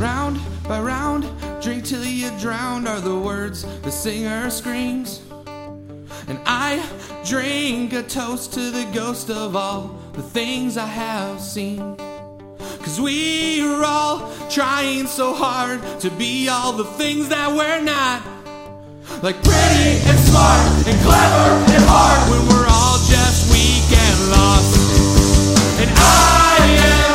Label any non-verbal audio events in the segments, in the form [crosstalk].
Round by round, drink till you drowned are the words the singer screams. And I drink a toast to the ghost of all the things I have seen. Cause we are all trying so hard to be all the things that we're not. Like pretty and smart and clever and hard when we're all just weak and lost. And I am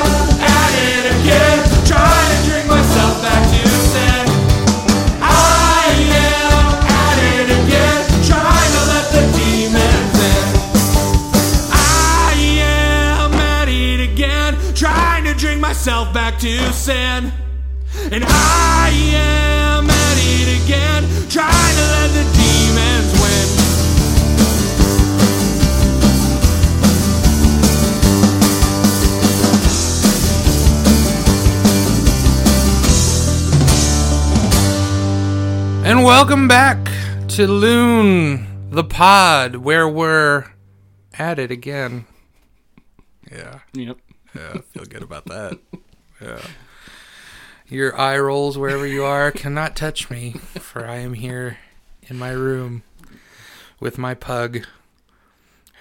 myself back to sin. And I am at it again, trying to let the demons win. And welcome back to Loon, the pod, where we're at it again. Yeah, Yep. yeah, I feel good about that. [laughs] Yeah. Your eye rolls wherever you are [laughs] cannot touch me, for I am here in my room with my pug,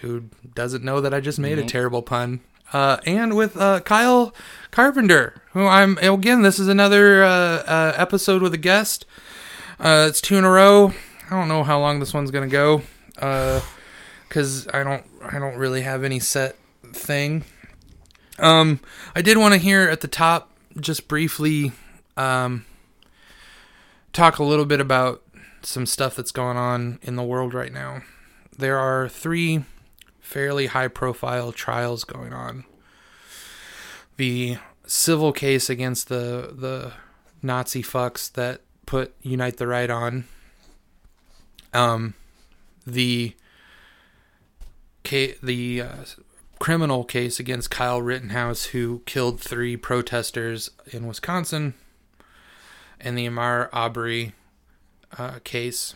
who doesn't know that I just made a terrible pun. Uh, and with uh, Kyle Carpenter, who I'm again. This is another uh, uh, episode with a guest. Uh, it's two in a row. I don't know how long this one's gonna go, because I don't I don't really have any set thing. Um, I did want to hear at the top just briefly um, talk a little bit about some stuff that's going on in the world right now. There are three fairly high profile trials going on. The civil case against the the Nazi fucks that put Unite the Right on. Um, the the uh, criminal case against Kyle Rittenhouse, who killed three protesters in Wisconsin, and the Ahmaud Arbery uh, case.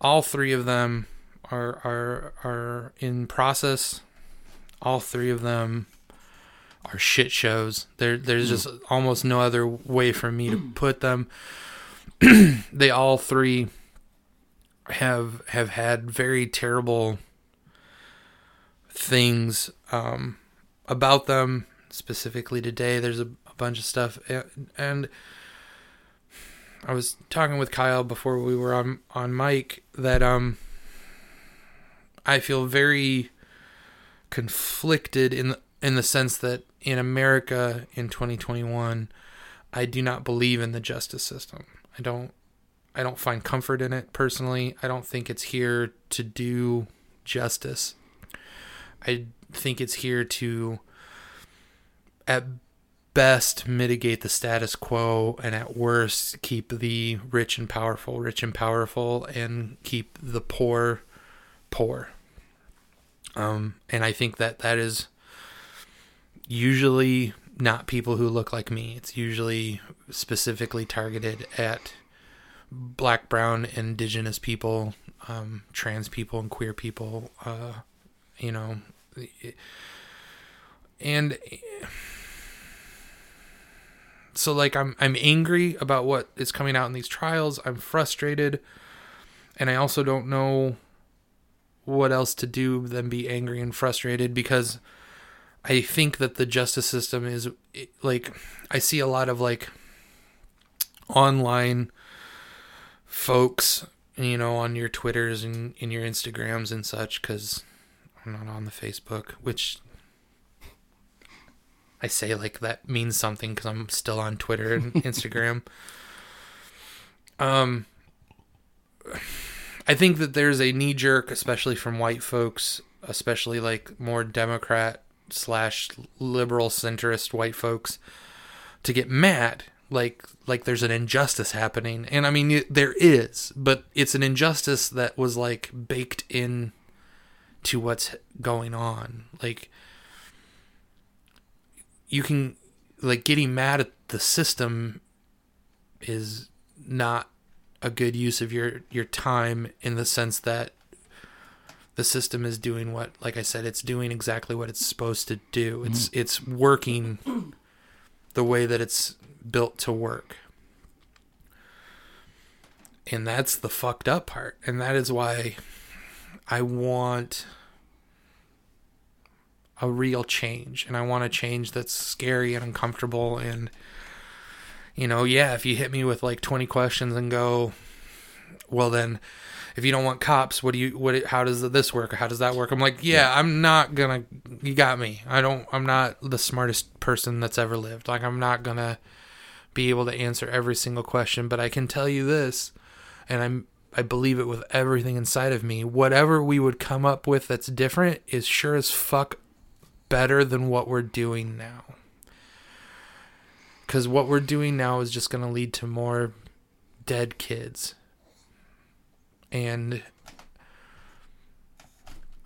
All three of them are are are in process. All three of them are shit shows. There there's just almost no other way for me to put them. [clears throat] they all three have have had very terrible things um, about them specifically today. There's a, a bunch of stuff, a- and I was talking with Kyle before we were on on mic that um I feel very conflicted in the, in the sense that in America in 2021 I do not believe in the justice system. I don't I don't find comfort in it personally. I don't think it's here to do justice. I think it's here to at best mitigate the status quo and at worst keep the rich and powerful rich and powerful and keep the poor poor. Um and i think that that is usually not people who look like me. It's usually specifically targeted at black brown indigenous people um trans people and queer people uh you know and so like I'm I'm angry about what is coming out in these trials. I'm frustrated and I also don't know what else to do than be angry and frustrated because I think that the justice system is like I see a lot of like online folks, you know, on your Twitters and in your Instagrams and such cuz I'm not on the Facebook, which I say like that means something because I'm still on Twitter and [laughs] Instagram. Um, I think that there's a knee jerk, especially from white folks, especially like more Democrat slash liberal centrist white folks, to get mad. Like like there's an injustice happening, and I mean it- there is, but it's an injustice that was like baked in to what's going on. Like you can like getting mad at the system is not a good use of your your time in the sense that the system is doing what like I said it's doing exactly what it's supposed to do. It's mm-hmm. it's working the way that it's built to work. And that's the fucked up part. And that is why I want a real change. And I want a change that's scary and uncomfortable. And, you know, yeah, if you hit me with like 20 questions and go, well, then if you don't want cops, what do you, what, how does this work? How does that work? I'm like, yeah, I'm not gonna, you got me. I don't, I'm not the smartest person that's ever lived. Like, I'm not gonna be able to answer every single question, but I can tell you this, and I'm, I believe it with everything inside of me. Whatever we would come up with that's different is sure as fuck better than what we're doing now. Because what we're doing now is just going to lead to more dead kids. And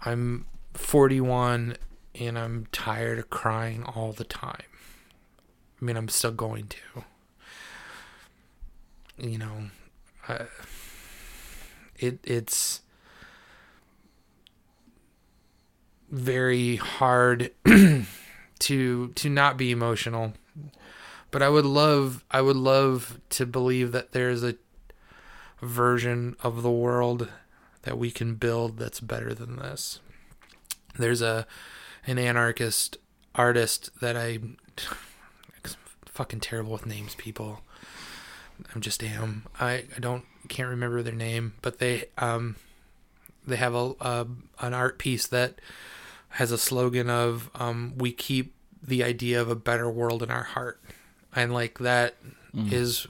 I'm 41 and I'm tired of crying all the time. I mean, I'm still going to. You know, I, it it's very hard [clears throat] to to not be emotional. But i would love i would love to believe that there's a version of the world that we can build that's better than this. There's a an anarchist artist that i [sighs] fucking terrible with names people. I'm just am. I i don't can't remember their name but they um they have a, a an art piece that has a slogan of um, "We keep the idea of a better world in our heart," and like that mm. is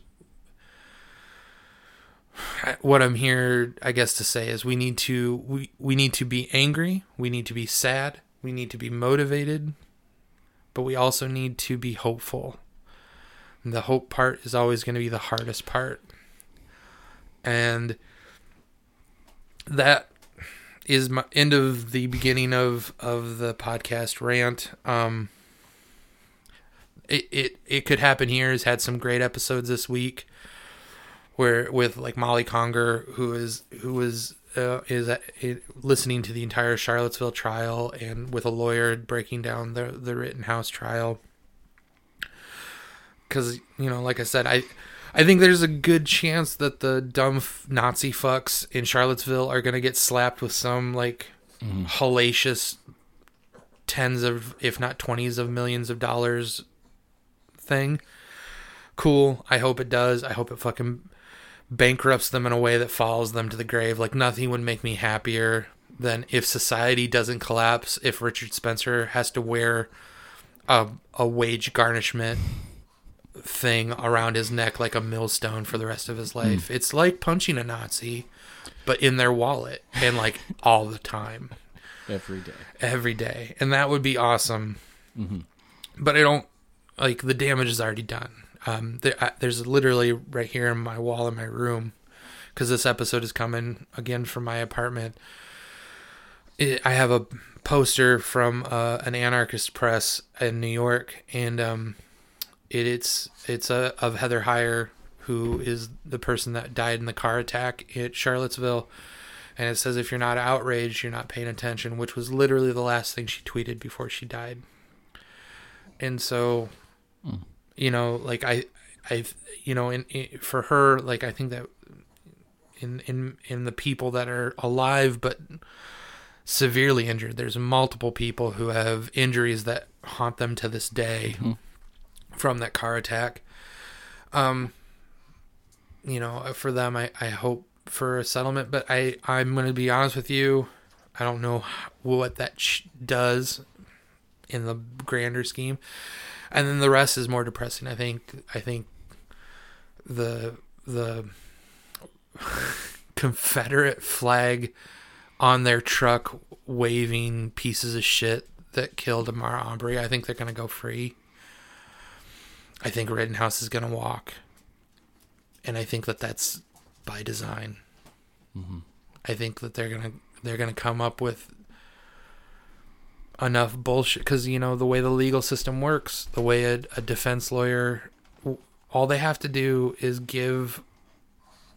what I'm here, I guess, to say is we need to we we need to be angry, we need to be sad, we need to be motivated, but we also need to be hopeful. And the hope part is always going to be the hardest part, and that is my end of the beginning of of the podcast rant. Um, it it it could happen here. Has had some great episodes this week, where with like Molly Conger, who is who is uh, is uh, listening to the entire Charlottesville trial, and with a lawyer breaking down the the Rittenhouse trial. Because you know, like I said, I I think there's a good chance that the dumb f- Nazi fucks in Charlottesville are gonna get slapped with some like mm. hellacious tens of, if not twenties of millions of dollars thing. Cool. I hope it does. I hope it fucking bankrupts them in a way that follows them to the grave. Like nothing would make me happier than if society doesn't collapse. If Richard Spencer has to wear a a wage garnishment thing around his neck like a millstone for the rest of his life. Mm. It's like punching a Nazi, but in their wallet and like [laughs] all the time. Every day. Every day. And that would be awesome. Mm-hmm. But I don't like the damage is already done. Um, there, I, there's literally right here in my wall in my room because this episode is coming again from my apartment. It, I have a poster from uh, an anarchist press in New York, and um, it, it's it's a, of Heather Heyer, who is the person that died in the car attack at Charlottesville. And it says if you're not outraged, you're not paying attention, which was literally the last thing she tweeted before she died. And so, mm. you know, like I, I, you know, in, in for her, like I think that in in in the people that are alive but severely injured, there's multiple people who have injuries that haunt them to this day. Mm-hmm from that car attack. Um, you know, for them, I, I hope for a settlement, but I, I'm going to be honest with you. I don't know what that does in the grander scheme. And then the rest is more depressing. I think, I think the, the [laughs] Confederate flag on their truck waving pieces of shit that killed Ahmaud Arbery. I think they're going to go free. I think Rittenhouse is going to walk. And I think that that's by design. Mm-hmm. I think that they're going to they're going to come up with enough bullshit cuz you know the way the legal system works, the way a, a defense lawyer all they have to do is give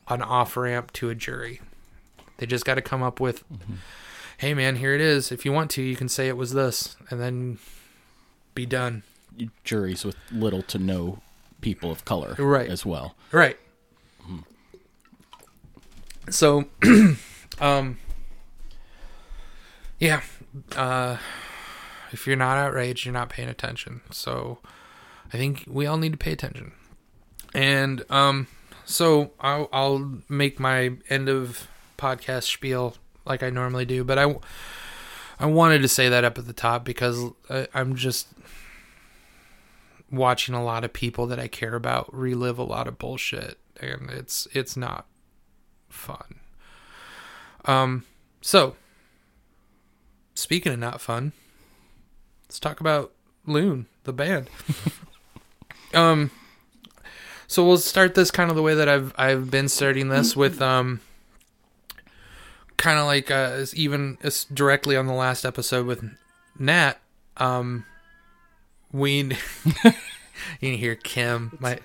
an off ramp to a jury. They just got to come up with, mm-hmm. hey man, here it is. If you want to, you can say it was this, and then be done juries with little to no people of color Right. as well. Right. So, [clears throat] um, yeah, uh, if you're not outraged, you're not paying attention. So, I think we all need to pay attention. And um, so I'll, I'll make my end of podcast spiel like I normally do, but I, I wanted to say that up at the top because I, I'm just watching a lot of people that I care about relive a lot of bullshit, and it's it's not fun. Um, so speaking of not fun, let's talk about Loon, the band. [laughs] um, so we'll start this kind of the way that I've I've been starting this with um, kind of like uh, even as directly on the last episode with Nat. Um, we [laughs] you can hear Kim, my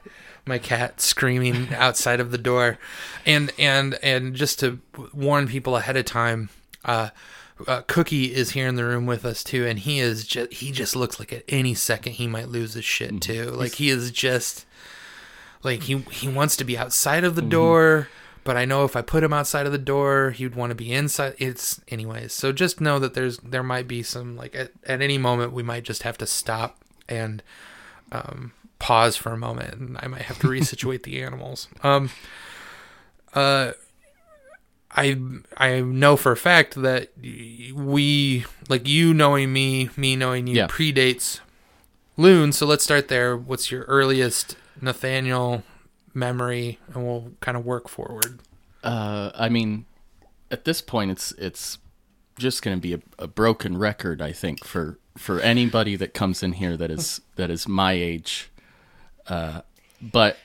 my cat, screaming outside of the door, and and and just to warn people ahead of time, uh, uh, Cookie is here in the room with us too, and he is just he just looks like at any second he might lose his shit too. Like he is just like he he wants to be outside of the door. But I know if I put him outside of the door, he'd want to be inside. It's anyways. So just know that there's there might be some like at, at any moment we might just have to stop and um, pause for a moment, and I might have to resituate the animals. Um, uh, I I know for a fact that we like you knowing me, me knowing you Yeah. predates Loon. So let's start there. What's your earliest Nathaniel memory, and we'll kind of work forward. Uh, I mean, at this point, it's it's just going to be a, a broken record. I think for for anybody that comes in here that is that is my age. Uh, but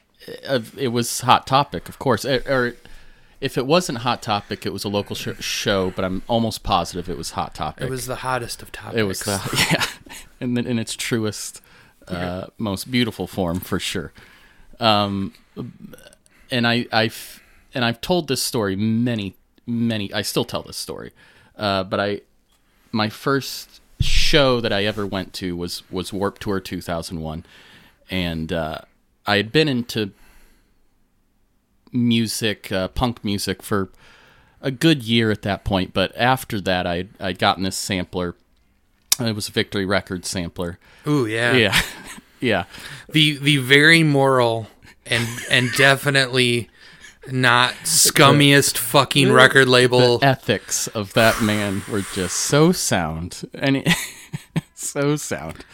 it was hot topic, of course. Or, or if it wasn't hot topic, it was a local sh- show. But I'm almost positive it was hot topic. It was the hottest of topics. It was the [laughs] yeah, in the, in its truest, uh, most beautiful form for sure. Um, and I I've and I've told this story many many. I still tell this story, uh, but I my first show that I ever went to was was Warp Tour 2001, and uh, I had been into music, uh, punk music for a good year at that point. But after that, I I'd gotten this sampler. It was a Victory Records sampler. Ooh yeah. Yeah, [laughs] yeah. The the very moral and and definitely not scummiest fucking record label. Ethics of that man were just so sound, and it, [laughs] so sound.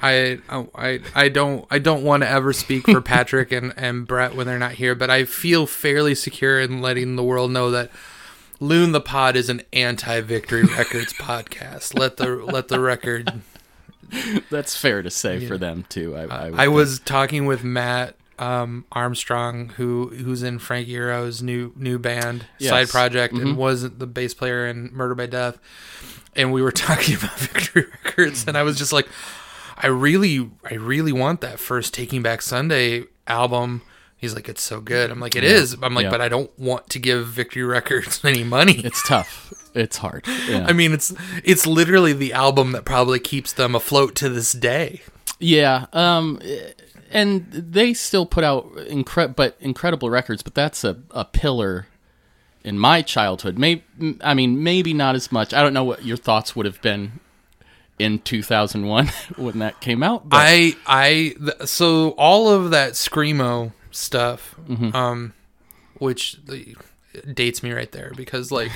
I I I don't I don't want to ever speak for [laughs] Patrick and and Brett when they're not here, but I feel fairly secure in letting the world know that Loon the Pod is an anti-Victory [laughs] Records podcast. Let the let the record. That's fair to say for them too. I, I, I was talking with Matt um, Armstrong, who who's in Frank Iero's new new band Yes. side project, and wasn't the bass player in Murder by Death. And we were [laughs] talking about Victory Records, and I was just like, I really, I really want that first Taking Back Sunday album. He's like, it's so good. I'm like, it is. I'm like, Yeah. but I don't want to give Victory Records [laughs] any money. It's tough. It's hard. [laughs] Yeah. I mean, it's it's literally the album that probably keeps them afloat to this day. Yeah, um, and they still put out incre- but incredible records. But that's a, a pillar in my childhood. Maybe I mean maybe not as much. I don't know what your thoughts would have been in 2001 [laughs] when that came out. But I I th- so all of that screamo stuff, Mm-hmm. um, which the, dates me right there because like.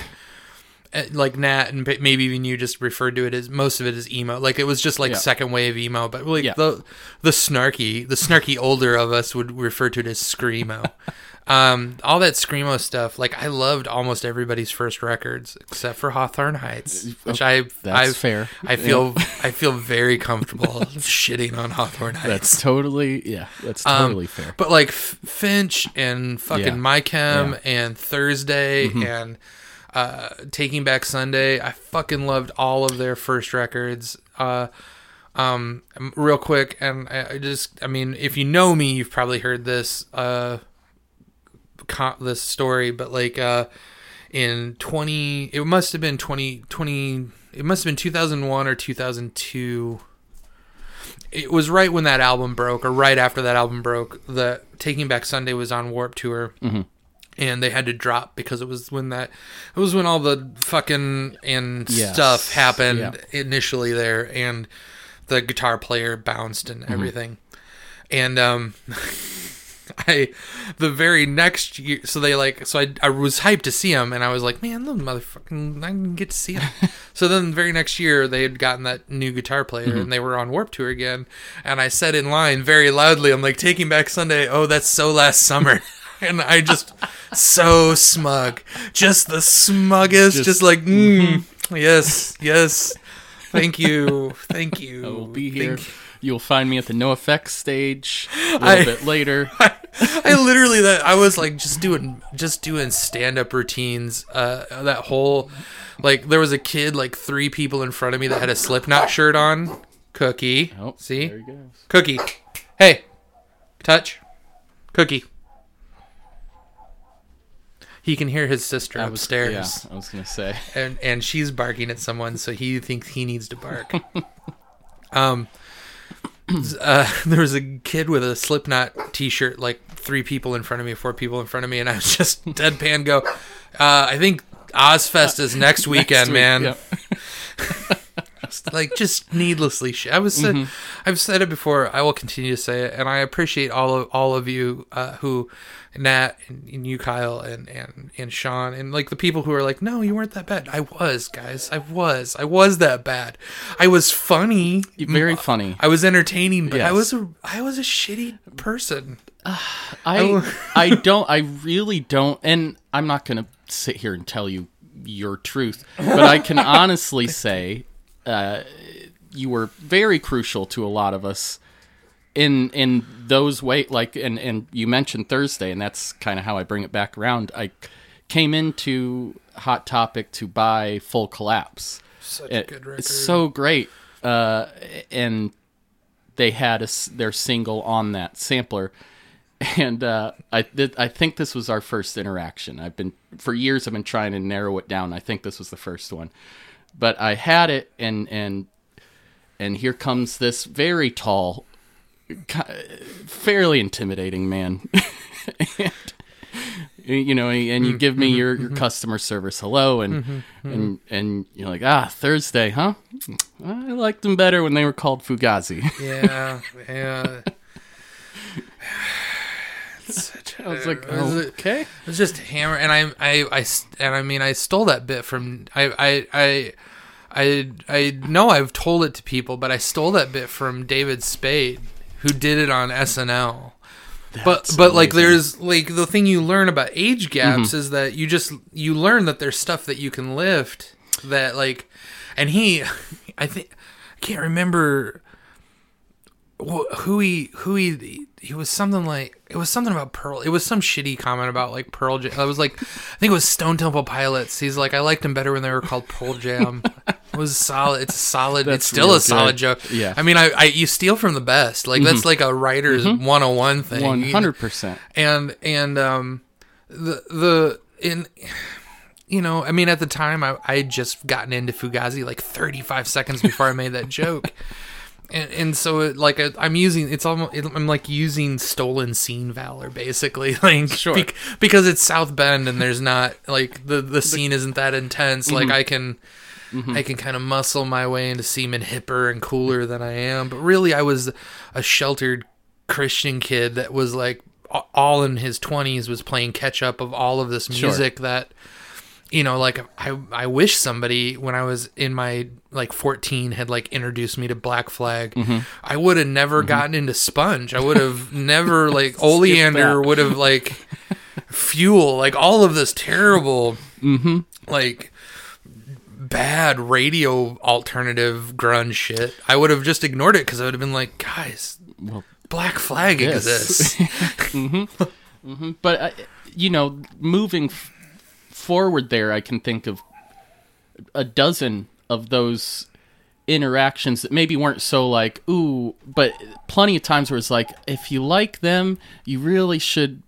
Eh, Like Nat and maybe even you just referred to it as most of it is emo. Like it was just like Yeah. second wave emo, but like Yeah. the the snarky the snarky older of us would refer to it as screamo. [laughs] um, all that screamo stuff. Like I loved almost everybody's first records except for Hawthorne Heights, which I that's I fair. I feel I feel very comfortable [laughs] shitting on Hawthorne Heights. that's totally yeah. That's Um, totally fair. But like Finch and fucking Yeah. My Chem Yeah. and Thursday Mm-hmm. and uh, Taking Back Sunday, I fucking loved all of their first records. Uh, um, real quick, and I, just, I mean, if you know me, you've probably heard this, uh, co- this story, but like, uh, in 20, it must have been 20, 20, it must have been 2001 or 2002 it was right when that album broke, or right after that album broke. The Taking Back Sunday was on Warp Tour, Mm-hmm. And they had to drop because it was when that it was when all the fucking and Yes. stuff happened initially there, and the guitar player bounced and Mm-hmm. everything, and um. [laughs] I the very next year, so they like, so I, I was hyped to see him, and I was like, man, the motherfucking, I didn't get to see him. [laughs] so then the very next year, they had gotten that new guitar player, Mm-hmm. and they were on Warp Tour again, and I said in line very loudly, I'm like, Taking Back Sunday, oh, that's so last summer. [laughs] And I just so smug, just the smuggest, just, Just- like, mm, yes, yes, thank you, thank you. I will be here. Thank- You'll find me at the NOFX stage a little I- bit later. [laughs] I literally that I was like just doing just doing stand up routines. Uh, that whole like there was a kid like three people in front of me that had a Slipknot shirt on. Cookie, Oh, see, there he goes. Cookie. Hey, touch, Cookie. He can hear his sister I was- upstairs, Yeah, I was gonna say. [laughs] and and she's barking at someone, so he thinks he needs to bark. [laughs] um, uh, [laughs] there was a kid with a Slipknot T-shirt, like three people in front of me, four people in front of me, and I was just deadpan. Go, uh, I think Ozzfest is next weekend, Next week, man. yep. Like just needlessly shit. I was said, Mm-hmm. I've said it before. I will continue to say it, and I appreciate all of all of you uh, who, Nat and, and you, Kyle, and and and Sean, and like the people who are like, no, you weren't that bad. I was, guys. I was. I was that bad. I was funny. Very funny. I was entertaining, but I was a I was a shitty person. I I [laughs] don't I really don't and I'm not going to sit here and tell you your truth, but I can [laughs] honestly say uh, you were very crucial to a lot of us in in those way like and and you mentioned Thursday and that's kind of how I bring it back around. I came into Hot Topic to buy Full Collapse. Such It- a good record. It's so great. Uh, and they had a their single on that sampler. [laughs] And uh, I th- I think this was our first interaction. I've been for years. I've been trying to narrow it down. I think this was the first one, but I had it, and and and here comes this very tall, fairly intimidating man. [laughs] and, you know, and you mm-hmm. give me mm-hmm. your, your mm-hmm. customer service hello, and and and you're like, ah, Thursday, huh? I liked them better when they were called Fugazi. [laughs] yeah, yeah. [sighs] It's such a- I was like, a- okay. It was just hammer, and I, I, I, and I mean, I stole that bit from I, I, I, I, I know I've told it to people, but I stole that bit from David Spade, who did it on SNL. but That's but like amazing. there's like the thing you learn about age gaps mm-hmm. is that you just you learn that there's stuff that you can lift that like, and he, [laughs] I think I can't remember who he who he he was something like it was something about Pearl. It was some shitty comment about like Pearl Jam. I was like, I think it was Stone Temple Pilots. He's like, I liked them better when they were called Pearl Jam. it was solid. It's solid. That's it's still a solid joke. Yeah. I mean, I, I you steal from the best. Like that's like a writer's 101 thing. One hundred percent. and and um the the in you know i mean at the time i i had just gotten into fugazi like 35 seconds before i made that joke [laughs] and, and so it, like I, i'm using it's almost it, i'm like using stolen scene valor basically [laughs] like Sure. bec- because it's south bend and there's not like the the scene isn't that intense like mm-hmm. i can mm-hmm. I can kind of muscle my way into seeming hipper and cooler than I am. But really, I was a sheltered Christian kid that was like all in his 20s was playing catch up of all of this Sure. music that you know like I I wish somebody when I was in my like 14 had like introduced me to Black Flag. Mm-hmm. I would have never gotten into Sponge. I would have [laughs] never like Oleander would have like [laughs] fuel like all of this terrible Mm-hmm. like bad radio alternative grunge shit. I would have just ignored it because I would have been like, guys, Well, Black Flag Yes. exists. [laughs] but I, you know, moving f- forward, there, I can think of a dozen of those interactions that maybe weren't so like ooh, but plenty of times where it's like, if you like them, you really should,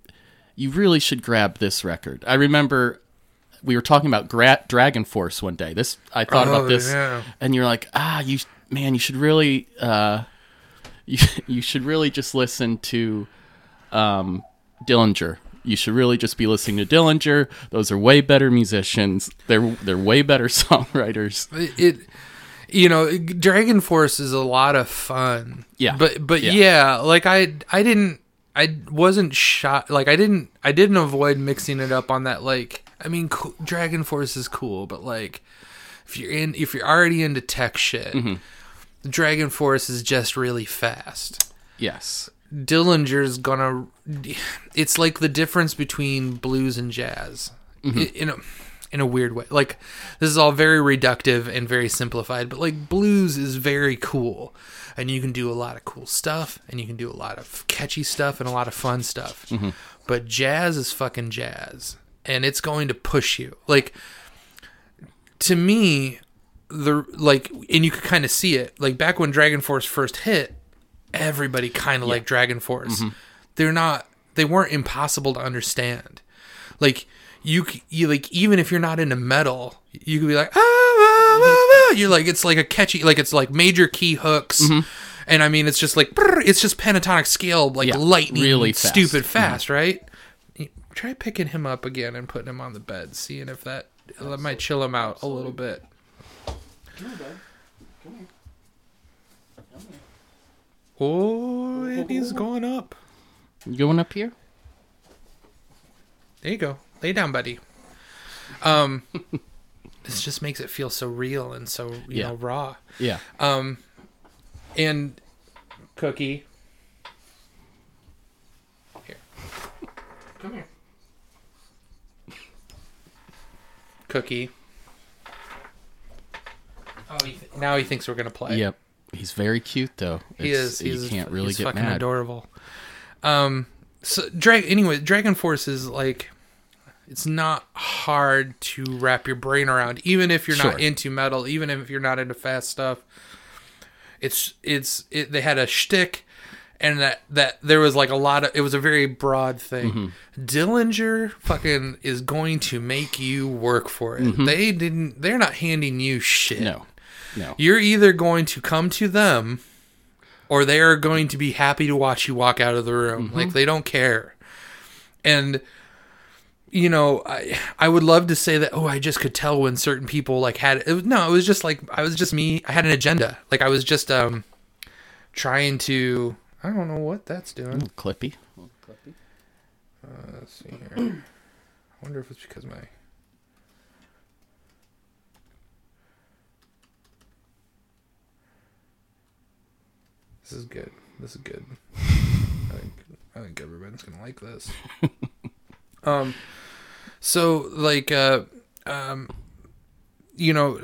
you really should grab this record. I remember. We were talking about Gra- Dragon Force one day. This I thought Oh, about this, yeah. and you're like, ah, you man, you should really, uh, [laughs] you, you should really just listen to um, Dillinger. You should really just be listening to Dillinger. Those are way better musicians. They're they're way better [laughs] songwriters. it, it you know dragon force is a lot of fun Yeah. but but Yeah. yeah. like i i didn't i wasn't shot like i didn't i didn't avoid mixing it up on that like i mean co- dragon force is cool but like if you're in if you're already into tech shit mm-hmm. dragon force is just really fast Yes. Dillinger's gonna. It's like the difference between blues and jazz, mm-hmm. I- in a in a weird way. Like this is all very reductive and very simplified, but like blues is very cool, and you can do a lot of cool stuff, and you can do a lot of catchy stuff and a lot of fun stuff. Mm-hmm. But jazz is fucking jazz, and it's going to push you. Like to me, the like, and you could kind of see it. Like back when Dragon Force first hit, everybody kind of like Dragon Force. They're not. They weren't impossible to understand. Like you, you like even if you're not into metal, you could be like, ah, ah, ah, ah." you're like it's like a catchy, like it's like major key hooks. And I mean, it's just like brr, it's just pentatonic scale, like Yeah, lightning, really fast. stupid fast, right? Try picking him up again and putting him on the bed, seeing if that that might chill him out a little bit. Oh, and he's going up. You going up here? There you go. Lay down, buddy. Um, [laughs] this just makes it feel so real and so you Yeah. know raw. Yeah. Um, and Cookie, here, come here, Cookie. Oh, he th- now he thinks we're gonna play. Yep. He's very cute though. He It's- is. He's you can't really he's get fucking mad. adorable. Um. So drag. Anyway, Dragon Force is like, it's not hard to wrap your brain around, even if you're Sure. not into metal, even if you're not into fast stuff. It's it's it. They had a shtick, and that that there was like a lot of. It was a very broad thing. Mm-hmm. Dillinger fucking is going to make you work for it. They didn't. They're not handing you shit. Mm-hmm. No. No. You're either going to come to them or they are going to be happy to watch you walk out of the room. Mm-hmm. Like they don't care. And you know, I I would love to say that oh, I just could tell when certain people like had it was, no, it was just like I was just me. I had an agenda. Like I was just um trying to I don't know what that's doing. Ooh, Clippy. uh Let's see here. [clears throat] I wonder if it's because my. This is good. This is good. I think I think everybody's gonna like this. [laughs] um, so like uh, um, you know,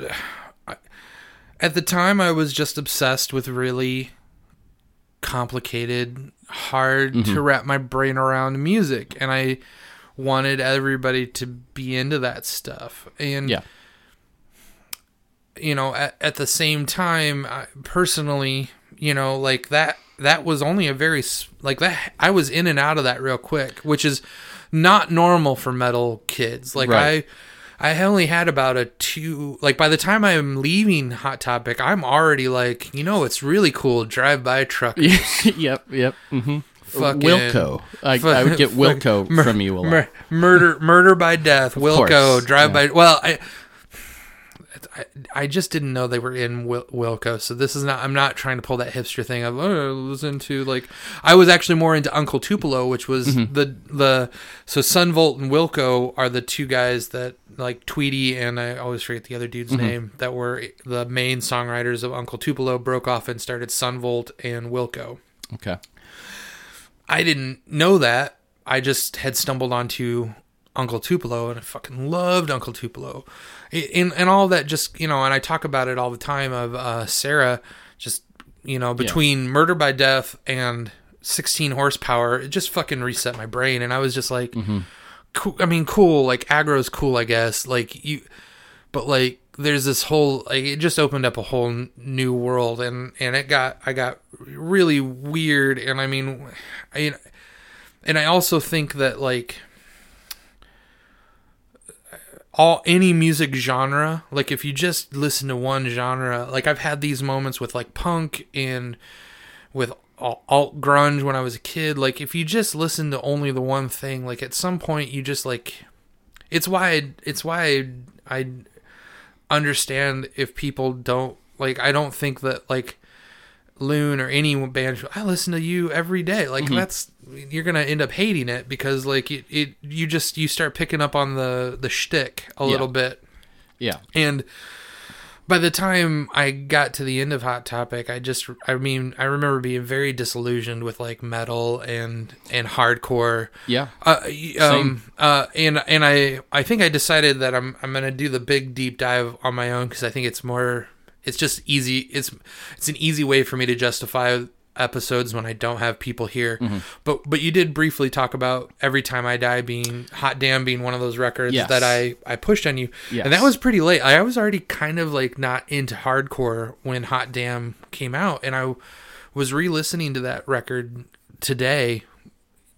I, at the time I was just obsessed with really complicated, hard to wrap my brain around music, and I wanted everybody to be into that stuff. And Yeah. you know, at, at the same time, I, personally, you know, like that that was only a very like that. I was in and out of that real quick, which is not normal for metal kids. Like Right. I, I only had about a two. Like by the time I'm leaving Hot Topic, I'm already like, you know, it's really cool. Drive by truck. [laughs] yep. Yep. Mm-hmm. Fucking- Wilco. I, I would get [laughs] Wilco from you a lot. Mur- murder, murder by death. Wilco, course, drive yeah. by. Well, I, I, I just didn't know they were in Wil- Wilco. So this is not. I'm not trying to pull that hipster thing of oh, listen to like. I was actually more into Uncle Tupelo, which was Mm-hmm. the the. So Son Volt and Wilco are the two guys that like Tweedy and I always forget the other dude's Mm-hmm. name that were the main songwriters of Uncle Tupelo. Broke off and started Son Volt and Wilco. Okay. I didn't know that. I just had stumbled onto Uncle Tupelo and I fucking loved Uncle Tupelo. And, and all that just, you know, and I talk about it all the time of uh, Sarah just, you know, between Murder by Death and 16 horsepower, it just fucking reset my brain. And I was just like, cool. I mean, cool. Like aggro's cool, I guess. Like you, but like there's this whole like it just opened up a whole n- new world and and it got i got really weird and i mean i and i also think that like all any music genre like if you just listen to one genre like i've had these moments with like punk and with alt grunge when I was a kid. Like if you just listen to only the one thing, like at some point you just like it's why I, it's why I, I understand if people don't like I don't think that like Loon or any band I listen to you every day. Like that's you're gonna end up hating it because like it, it you just you start picking up on the the shtick a little bit. Yeah. And by the time I got to the end of Hot Topic, I just I mean I remember being very disillusioned with like metal and and hardcore. Yeah. Uh, um, uh, and and I I think I decided that I'm I'm gonna do the big deep dive on my own because I think it's more it's just easy it's it's an easy way for me to justify episodes when I don't have people here. But but you did briefly talk about every time I die being hot damn being one of those records Yes. that I I pushed on you, Yes. and that was pretty late. I was already kind of like not into hardcore when Hot Damn came out, and I was re-listening to that record today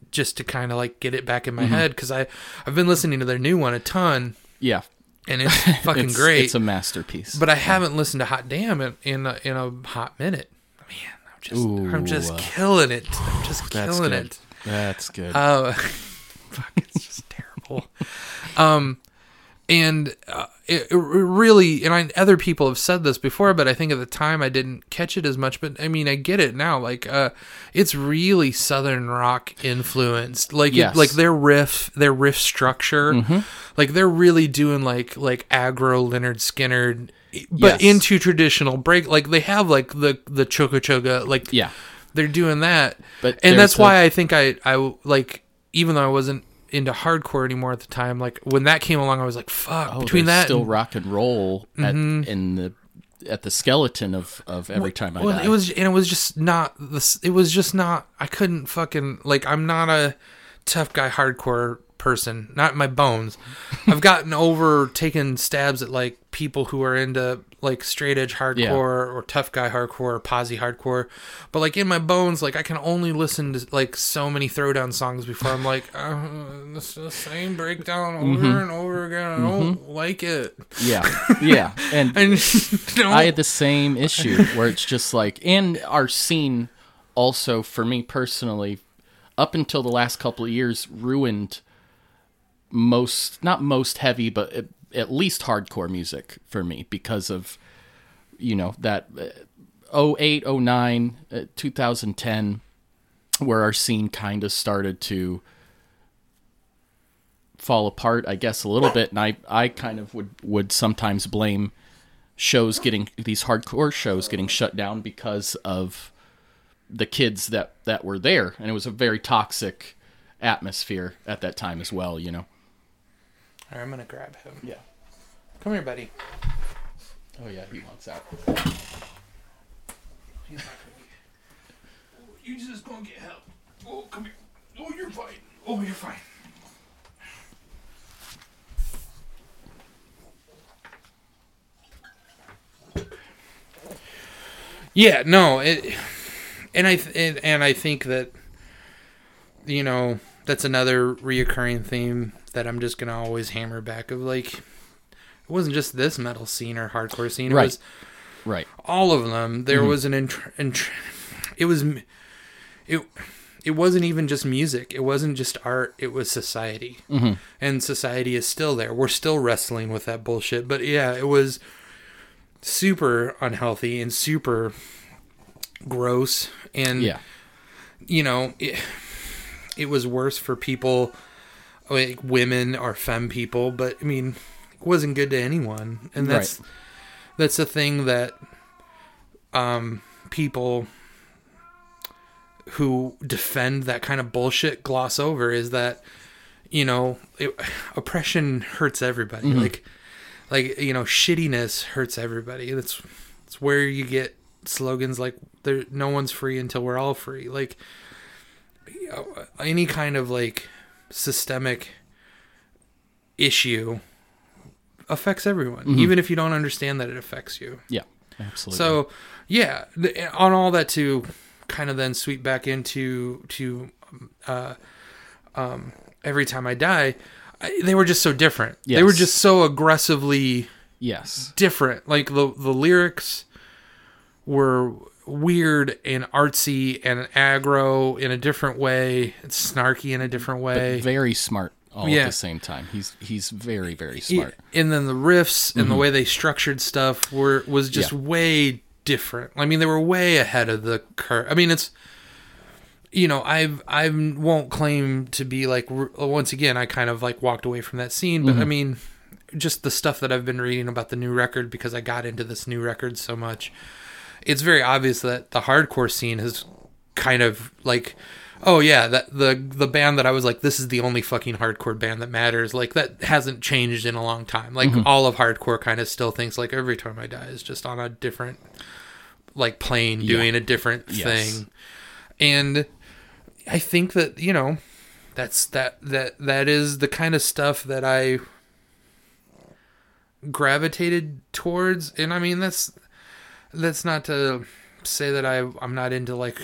just to kind of like get it back in Mm-hmm. my head because I I've been listening to their new one a ton, Yeah. And it's [laughs] fucking It's, great. It's a masterpiece. but I haven't listened to Hot Damn in in a, in a hot minute. Man, I'm just I'm just Ooh. killing it. I'm just That's killing good. it. That's good. Uh, [laughs] fuck, it's just terrible. Um, and uh, it, it really, and I, other people have said this before, but I think at the time I didn't catch it as much. But I mean, I get it now. Like, uh, it's really southern rock influenced. Like, Yes. it, like their riff, their riff structure, Mm-hmm. like they're really doing like like aggro Lynyrd Skynyrd. But Yes. into traditional break, like they have like the the choga choga, like yeah. they're doing that But and that's a- why i think I, I like even though i wasn't into hardcore anymore at the time like when that came along i was like fuck Oh, between that still and- Mm-hmm. rock and roll at, in the at the skeleton of of every time I well die. it was and it was just not this it was just not i couldn't fucking like i'm not a tough guy hardcore person not in my bones i've gotten over taking stabs at like people who are into like straight edge hardcore Yeah. or tough guy hardcore or posy hardcore. But like in my bones like i can only listen to like so many throwdown songs before i'm like uh, it's the same breakdown over Mm-hmm. and over again. I don't like it. Yeah, [laughs] yeah, and and [laughs] I had the same issue where it's just like, and our scene also for me personally, up until the last couple of years, ruined most, not most heavy, but at, least hardcore music for me because of, you know, that uh, 08, 09, uh, 2010, where our scene kind of started to fall apart, I guess, a little bit. And I, I kind of would, would sometimes blame shows getting these hardcore shows getting shut down because of the kids that that were there and it was a very toxic atmosphere at that time as well you know All right, i'm gonna grab him yeah come here buddy oh yeah he wants out oh, You just gonna get help. Oh, come here. Oh, you're fine. Oh, you're fine. Yeah, no, it, and I th- and, and I think that you know that's another reoccurring theme that I'm just gonna always hammer back of like it wasn't just this metal scene or hardcore scene. It Right. was right. all of them. There mm-hmm. was an int- int- it was it it wasn't even just music. It wasn't just art. It was society. Mm-hmm. And society is still there. We're still wrestling with that bullshit. But yeah it was super unhealthy and super gross. And yeah. you know it, it was worse for people like women or femme people but i mean it wasn't good to anyone. And that's Right. that's the thing that um people who defend that kind of bullshit gloss over is that you know it, oppression hurts everybody. Like like you know shittiness hurts everybody. That's that's where you get slogans like there no one's free until we're all free. Like any kind of like systemic issue affects everyone even if you don't understand that it affects you. Yeah absolutely. So yeah, on all that to kind of then sweep back into to uh, um, every time I die, I, they were just so different. They were just so aggressively yes. different. Like the the lyrics were weird and artsy and aggro in a different way. It's snarky in a different way. Very smart all Yeah. at the same time. He's he's very very smart. and then the riffs and the way they structured stuff were was just Mm-hmm. Yeah. way different. I mean, they were way ahead of the curve. I mean, it's you know, I've I won't claim to be like once again, I kind of like walked away from that scene, Mm-hmm. but I mean, just the stuff that I've been reading about the new record because I got into this new record so much. It's very obvious that the hardcore scene has kind of like oh yeah that the the band that i was like this is the only fucking hardcore band that matters like that hasn't changed in a long time. Like mm-hmm. all of hardcore kind of still thinks like every time i die is just on a different like plane doing a different Yes. thing. And i think that you know that's that that that is the kind of stuff that i gravitated towards. And i mean that's that's not to say that I I'm not into like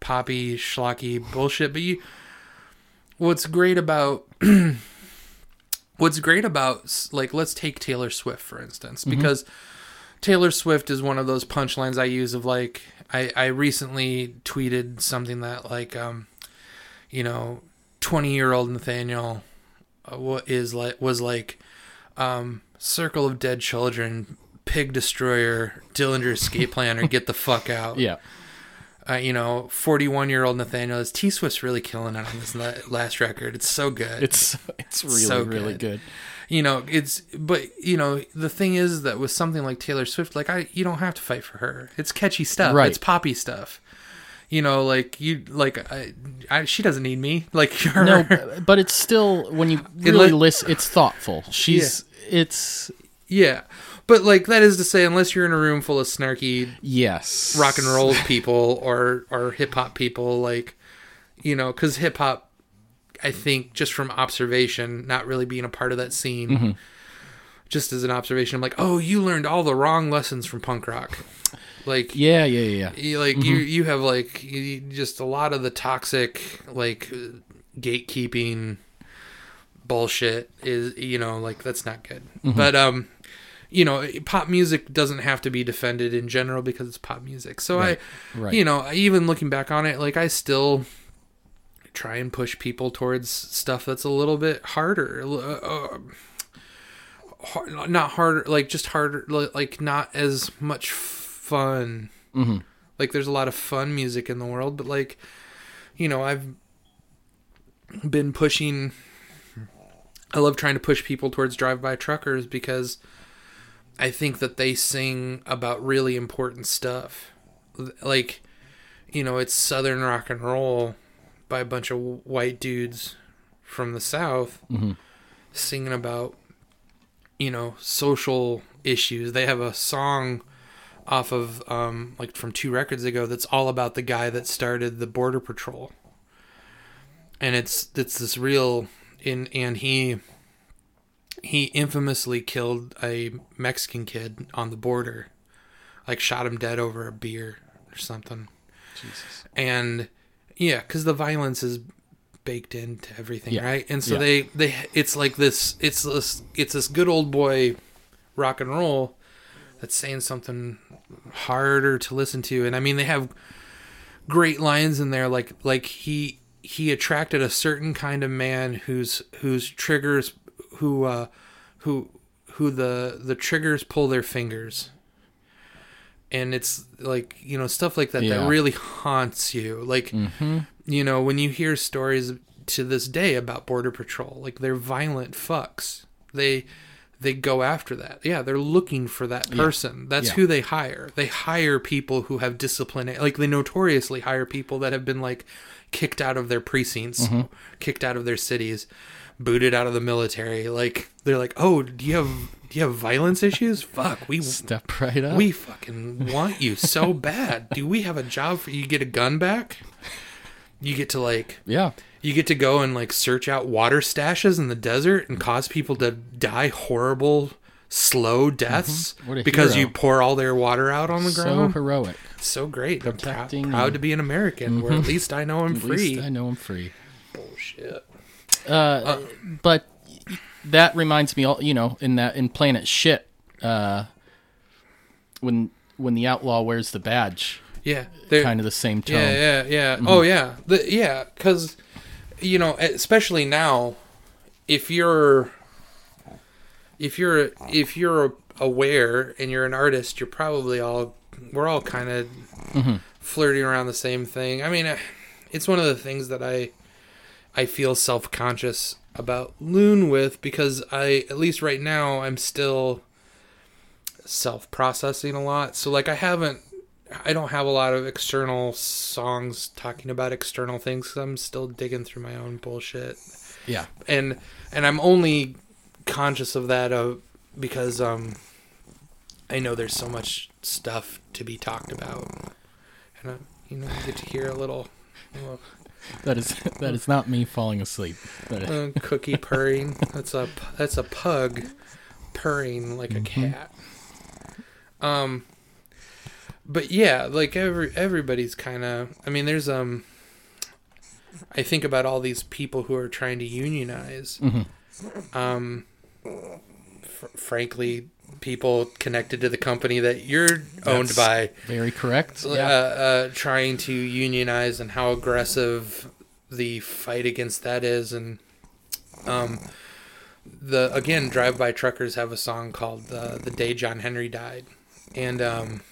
poppy schlocky bullshit, but you what's great about [clears throat] what's great about like let's take Taylor Swift for instance because Taylor Swift is one of those punchlines I use of like I I recently tweeted something that like um you know 20 year old Nathaniel uh, what is like was like um Circle of Dead Children Pig Destroyer, Dillinger Escape Planner, get the fuck [laughs] out. Yeah. Uh, you know, 41 year old Nathaniel is T Swift's really killing it on this last record. It's so good. It's it's really So really good. good. you know, it's, but, you know, the thing is that with something like Taylor Swift, like, I, you don't have to fight for her. It's catchy stuff. Right. It's poppy stuff. You know, like, you, like, I, I, she doesn't need me. [laughs] Like, her. No, but it's still when you [laughs] really let- listen, it's thoughtful. She's it's yeah. But, like, that is to say, unless you're in a room full of snarky yes rock and roll people or or hip hop people like you know cuz hip hop I think just from observation not really being a part of that scene Mm-hmm. just as an observation I'm like oh you learned all the wrong lessons from punk rock like Yeah, yeah, yeah. yeah. you, like you you have like you, just a lot of the toxic like gatekeeping bullshit is you know like that's not good but um you know pop music doesn't have to be defended in general because it's pop music. So i right. you know even looking back on it like i still try and push people towards stuff that's a little bit harder uh, uh, har- not harder like just harder like not as much fun. Hmm like there's a lot of fun music in the world but like you know i've been pushing i love trying to push people towards drive-by truckers because i think that they sing about really important stuff. Like you know it's southern rock and roll by a bunch of white dudes from the south Mhm. singing about you know social issues. They have a song off of um like from two records ago that's all about the guy that started the border patrol. And it's it's this real in and he he infamously killed a mexican kid on the border like shot him dead over a beer or something Jesus. and yeah because the violence is baked into everything Yeah. right and so Yeah. they they it's like this it's this it's this good old boy rock and roll that's saying something harder to listen to and i mean they have great lines in there like like he he attracted a certain kind of man whose whose triggers who uh who who the the triggers pull their fingers. And it's like you know stuff like that Yeah. that really haunts you. Like hmm you know when you hear stories to this day about border patrol like they're violent fucks. They they go after that. Yeah they're looking for that person. That's Yeah. who they hire. They hire people who have discipline like they notoriously hire people that have been like kicked out of their precincts Mm-hmm. kicked out of their cities booted out of the military like they're like oh do you have do you have violence issues fuck we Step right up. we fucking want you so [laughs] bad. Do we have a job for you? Get a gun back. You get to like yeah. you get to go and like search out water stashes in the desert and cause people to die horrible, slow deaths Mm-hmm. Because hero. you pour all their water out on the So ground. So heroic. So great. I'm prou- Protecting- proud to be an American. Where at least I know I'm At free. least I know I'm free. Bullshit. Uh, but that reminds me, all you know, in that in Planet Shit, uh, when when the outlaw wears the badge, Yeah, kind of the same tone. Yeah, yeah, yeah. Oh, yeah, the, yeah. Because you know, especially now, if you're if you're if you're aware and you're an artist, you're probably all we're all kind of flirting around the same thing. I mean, uh, it's one of the things that I I feel self conscious about Loon with because I at least right now I'm still self processing a lot. So like I haven't I don't have a lot of external songs talking about external things I'm still digging through my own bullshit. Yeah. And and I'm only conscious of that uh, because um I know there's so much stuff to be talked about. And I, you know, you get to hear a little, little [laughs] That is that is not me falling asleep. Uh, cookie purring. That's a that's a pug purring like a cat. Um, but yeah, like every everybody's kind of. I mean, there's um. I think about all these people who are trying to unionize. Um, fr- frankly, people connected to the company that you're owned That's- by. very correct. uh, uh, trying to unionize and how aggressive the fight against that is. And um the again drive by truckers have a song called uh, the day john henry died. And um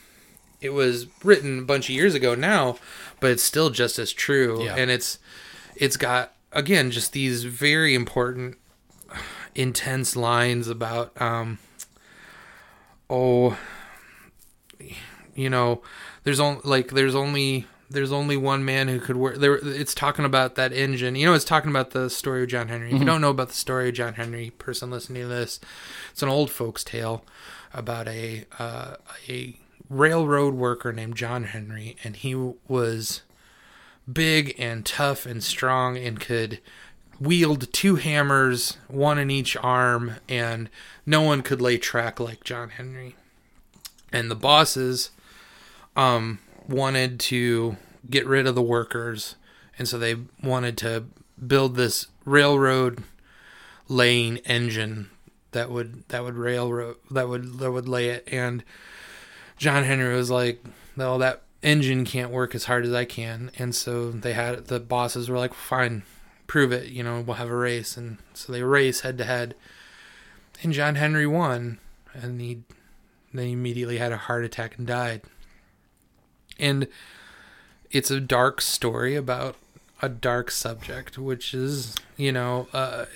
it was written a bunch of years ago now but it's still just as true. Yeah. and it's it's got again just these very important intense lines about um oh you know there's only like there's only there's only one man who could work there it's talking about that engine you know it's talking about the story of john henry. If you don't know about the story of john henry person listening to this it's an old folks tale about a uh, a railroad worker named john henry and he was big and tough and strong and could wield two hammers one in each arm and no one could lay track like john henry. And the bosses um wanted to get rid of the workers and so they wanted to build this railroad laying engine that would that would railroad that would that would lay it. And John Henry was like no that engine can't work as hard as I can. And so they had the bosses were like fine prove it you know we'll have a race and so they race head to head and John Henry won and he then he immediately had a heart attack and died. And it's a dark story about a dark subject, which is, you know, uh,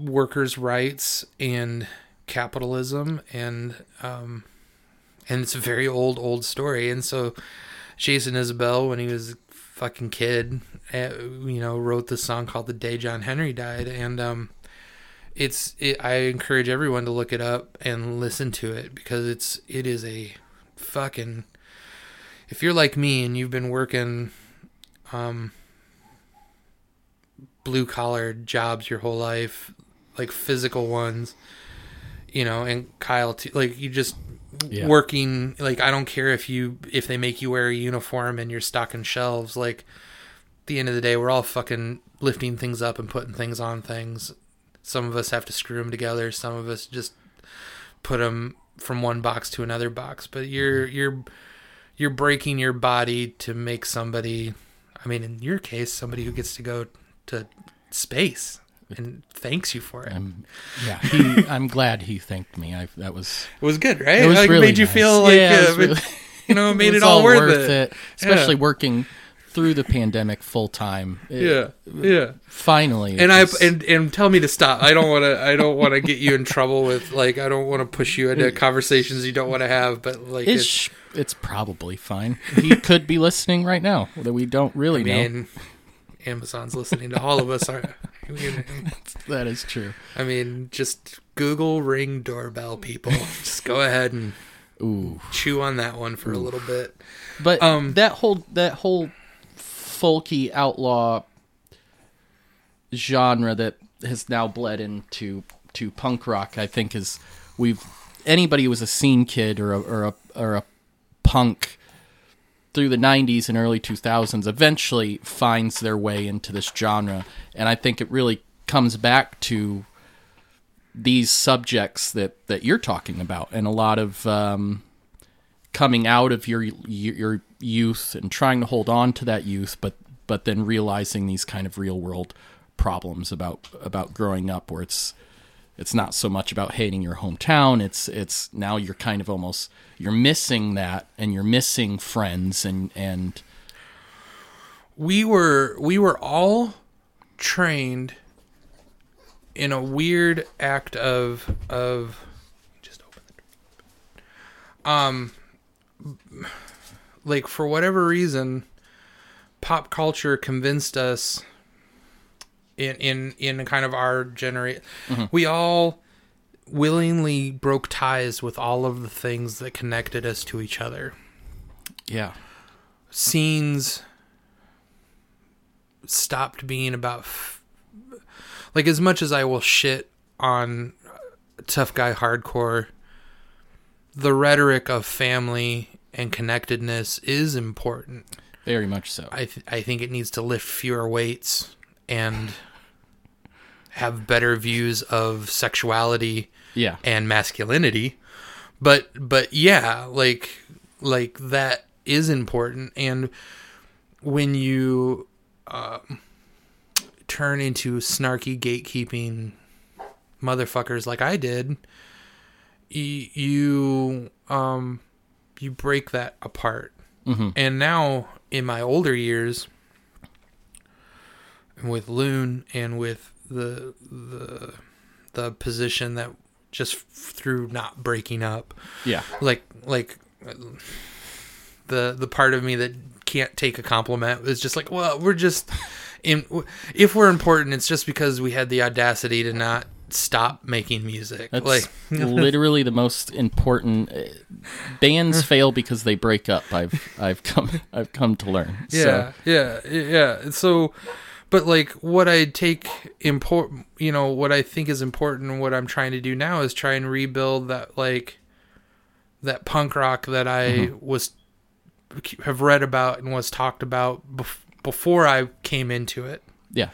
workers' rights and capitalism, and um, and it's a very old, old story. And so, Jason Isbell, when he was fucking kid, uh, you know, wrote this song called "The Day John Henry Died," and um, it's it, I encourage everyone to look it up and listen to it because it's it is a fucking if you're like me and you've been working um blue collar jobs your whole life like physical ones you know and Kyle like you just Yeah. working like I don't care if you if they make you wear a uniform and you're stocking shelves like at the end of the day we're all fucking lifting things up and putting things on things some of us have to screw them together. Some of us just put them from one box to another box. But mm-hmm. you're you're you're breaking your body to make somebody. I mean, in your case, somebody who gets to go to space and thanks you for it. I'm, yeah, [laughs] he, I'm glad he thanked me. I, that was it was good, right? it was like really made you nice. feel like Yeah, uh, was really- you know, [laughs] made was it all, worth, it. especially Yeah. working through the pandemic full time. Yeah, yeah. finally. it and I and and tell me to stop. I don't want to. I don't want to get you in trouble with like. I don't want to push you into [laughs] conversations you don't want to have. But like, it's it's, it's probably fine. He could be listening right now that we don't really I know. mean, Amazon's listening to all of us. Aren't, [laughs] That is true. I mean, just Google Ring doorbell, people. [laughs] Just go ahead and Ooh, chew on that one for a little bit. but Um, that whole that whole folky outlaw genre that has now bled into to punk rock, I think is we've anybody who was a scene kid or a or a or a punk through the 90s and early 2000s eventually finds their way into this genre. And i think it really comes back to these subjects that that you're talking about and a lot of um, coming out of your your youth and trying to hold on to that youth, but but then realizing these kind of real world problems about about growing up, where it's it's not so much about hating your hometown. It's it's now you're kind of almost you're missing that, and you're missing friends, and and we were we were all trained in a weird act of of just open the door. Um like for whatever reason pop culture convinced us in in in kind of our generation mm-hmm. we all willingly broke ties with all of the things that connected us to each other. Yeah, scenes stopped being about f- like as much as I will shit on tough guy hardcore the rhetoric of family and connectedness is important. Very much so. I th- I think it needs to lift fewer weights and have better views of sexuality yeah, and masculinity. But but yeah like like that is important. And when you um, turn into snarky gatekeeping motherfuckers like i did y- you um you break that apart. Mhm. and now in my older years with loon and with the the the position that just f- through not breaking up yeah, like like the the part of me that can't take a compliment is just like well we're just in if we're important it's just because we had the audacity to not stop making music That's like [laughs] literally the most important. uh, Bands [laughs] fail because they break up. I've I've come I've come to learn. yeah So, yeah yeah so but like what i take important you know what i think is important and what i'm trying to do now is try and rebuild that like that punk rock that i was have read about and was talked about bef- before i came into it. Yeah,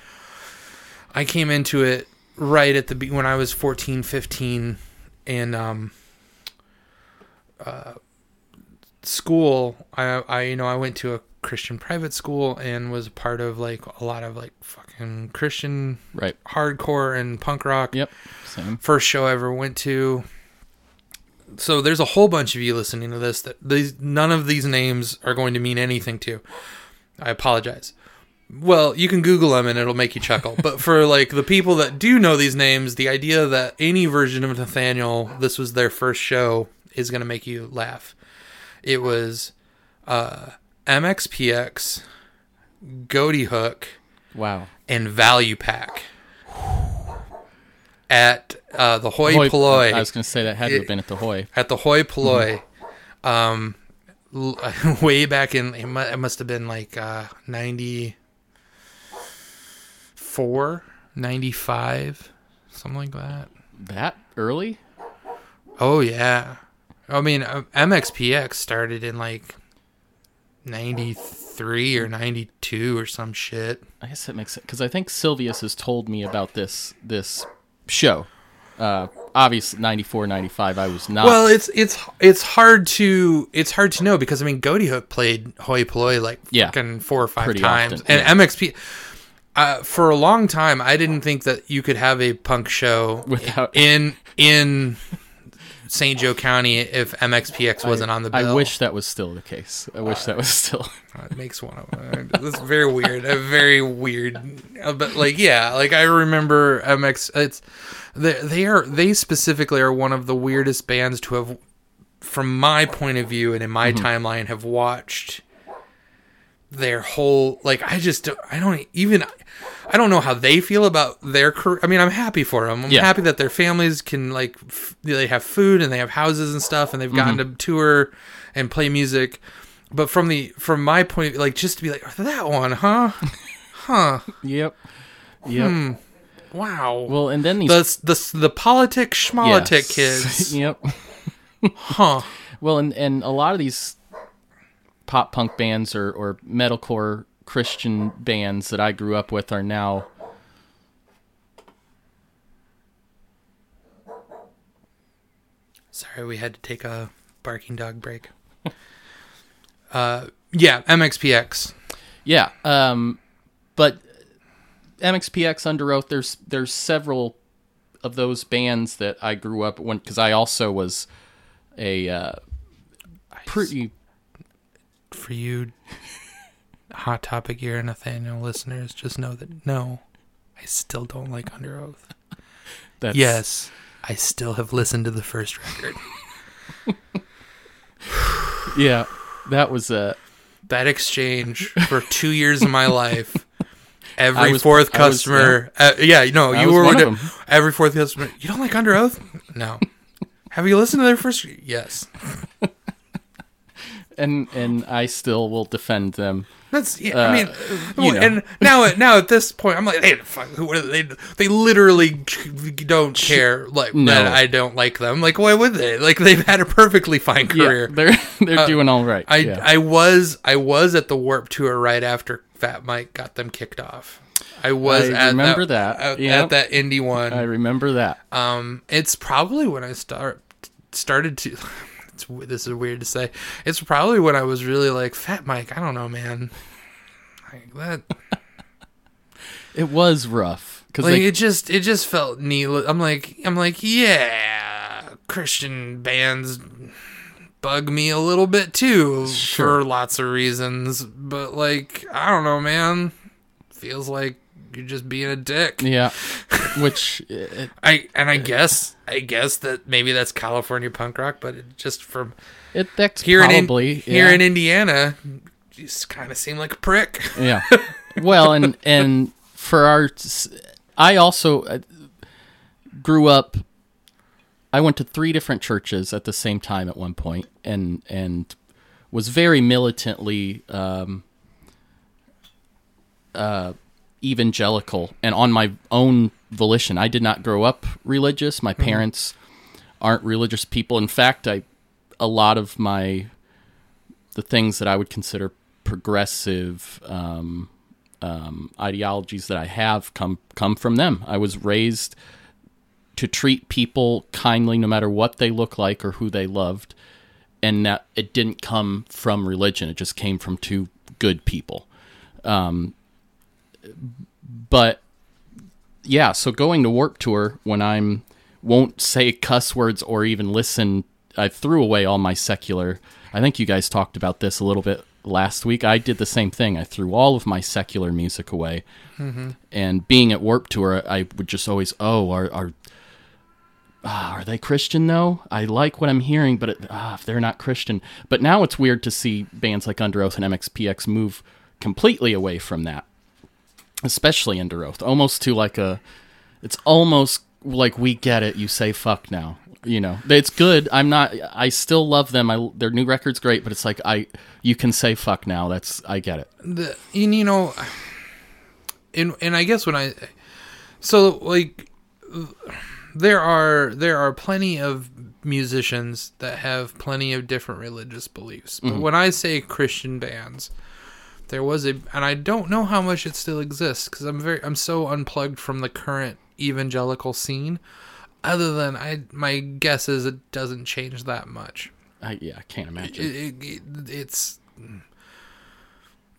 i came into it right at the be- when i was 14 15 and um uh school i i you know i went to a christian private school and was a part of like a lot of like fucking christian right. hardcore and punk rock Yep. Same. first show I ever went to. So there's a whole bunch of you listening to this that these none of these names are going to mean anything to. I apologize. Well, you can Google them and it'll make you chuckle. but for [laughs] like the people that do know these names, the idea that any version of Nathaniel, this was their first show, is going to make you laugh. It was uh, MXPX, Ghoti Hook, Wow. and Value Pac at uh, the Hoi, Hoi- Polloi I was going to say that had to have been at the Hoy. at the Hoi Polloi, um, l- [laughs] way back in it mu- it must have been like uh, 94, 95, something like that. That early? Oh yeah, I mean uh, MXPX started in like 93 or 92 or some shit. I guess that makes sense because I think Silvius has told me about this this show. Uh, obviously, 94, 95, I was not. Well, it's it's it's hard to it's hard to know because I mean Ghoti Hook played Hoi Polloi like Yeah. fucking four or five times, often, and yeah. MXP. Uh, for a long time, I didn't think that you could have a punk show Without- in in St. Joe County if MXPX wasn't on the bill. I wish that was still the case. I wish that was still. [laughs] Uh, it makes one of them. That's very weird. A very weird. uh, But like, yeah, like I remember MX. It's they, they are they specifically are one of the weirdest bands to have, from my point of view and in my timeline, have watched their whole like I just don't- I don't even I don't know how they feel about their career. I mean, I'm happy for them. I'm Yeah. happy that their families can like f- they have food and they have houses and stuff and they've gotten to tour and play music. But from the from my point of view, like just to be like that one, huh? [laughs] Huh. Yep. Yep. Hmm. Wow. Well, and then these. the the the politic schmolitic Yes. [laughs] kids, yep. huh? [laughs] Well, and and a lot of these pop punk bands or or metalcore Christian bands that I grew up with are now Sorry, we had to take a barking dog break. [laughs] uh, yeah, MXPX. Yeah, um, but MXPX Underoath. There's there's several of those bands that I grew up when because I also was a uh, pretty For you, Hot Topic Ear Nathaniel listeners, just know that no, I still don't like Underoath. [laughs] that's, Yes, I still have listened to the first record. [laughs] yeah that was uh that exchange for two years of my life. [laughs] Every was- fourth I was- customer, uh, yeah, no, I you were one one of them. Every fourth customer, you don't like Underoath? No. Have you listened to their first? Yes. and and I still will defend them. That's yeah. Uh, I mean, you know. and now at now at this point, I'm like, hey, fuck, who are they? They literally don't care like No. that. I don't like them. Like, why would they? Like, they've had a perfectly fine career. Yeah, they're [laughs] they're doing all right. I yeah. I was I was at the Warp Tour right after Fat Mike got them kicked off. I was I at remember that. at, Yep. at that indie one. I remember that. Um, it's probably when I start started to. It's, this is weird to say. It's probably when I was really like Fat Mike. I don't know, man. Like that. [laughs] It was rough because Like they it just it just felt neat. I'm like I'm like yeah, Christian bands bug me a little bit too Sure. for lots of reasons. But like I don't know, man. Feels like you're just being a dick. yeah, which [laughs] I and I guess I guess that maybe that's California punk rock, but it just from it that's here probably in here in Indiana, you just kind of seem like a prick. yeah. [laughs] Well, and and for our, I also uh, grew up. I went to three different churches at the same time at one point, and and was very militantly um, uh, evangelical, and on my own volition. I did not grow up religious. My parents aren't religious people. In fact, I a lot of my the things that I would consider progressive um, um, ideologies that I have come come from them. I was raised to treat people kindly, no matter what they look like or who they loved, and that it didn't come from religion. It just came from two good people. Um, but yeah, so going to Warp Tour when I'm won't say cuss words or even listen. I threw away all my secular. I think you guys talked about this a little bit last week. I did the same thing. I threw all of my secular music away. And being at Warp Tour, I would just always, oh, are are ah, are they Christian though? I like what I'm hearing, but it, ah, if they're not Christian. But now it's weird to see bands like Underoath and MXPX move completely away from that, especially Underoath, almost to like a. It's almost like we get it. You say fuck now. You know, it's good. I'm not. I still love them. I their new record's great, but it's like I. You can say fuck now. That's I get it. the and you know and and I guess when I so like there are there are plenty of musicians that have plenty of different religious beliefs. But mm-hmm. when I say Christian bands, there was a and I don't know how much it still exists cuz I'm very I'm so unplugged from the current evangelical scene other than I my guess is it doesn't change that much I yeah. I can't imagine. it, it, it's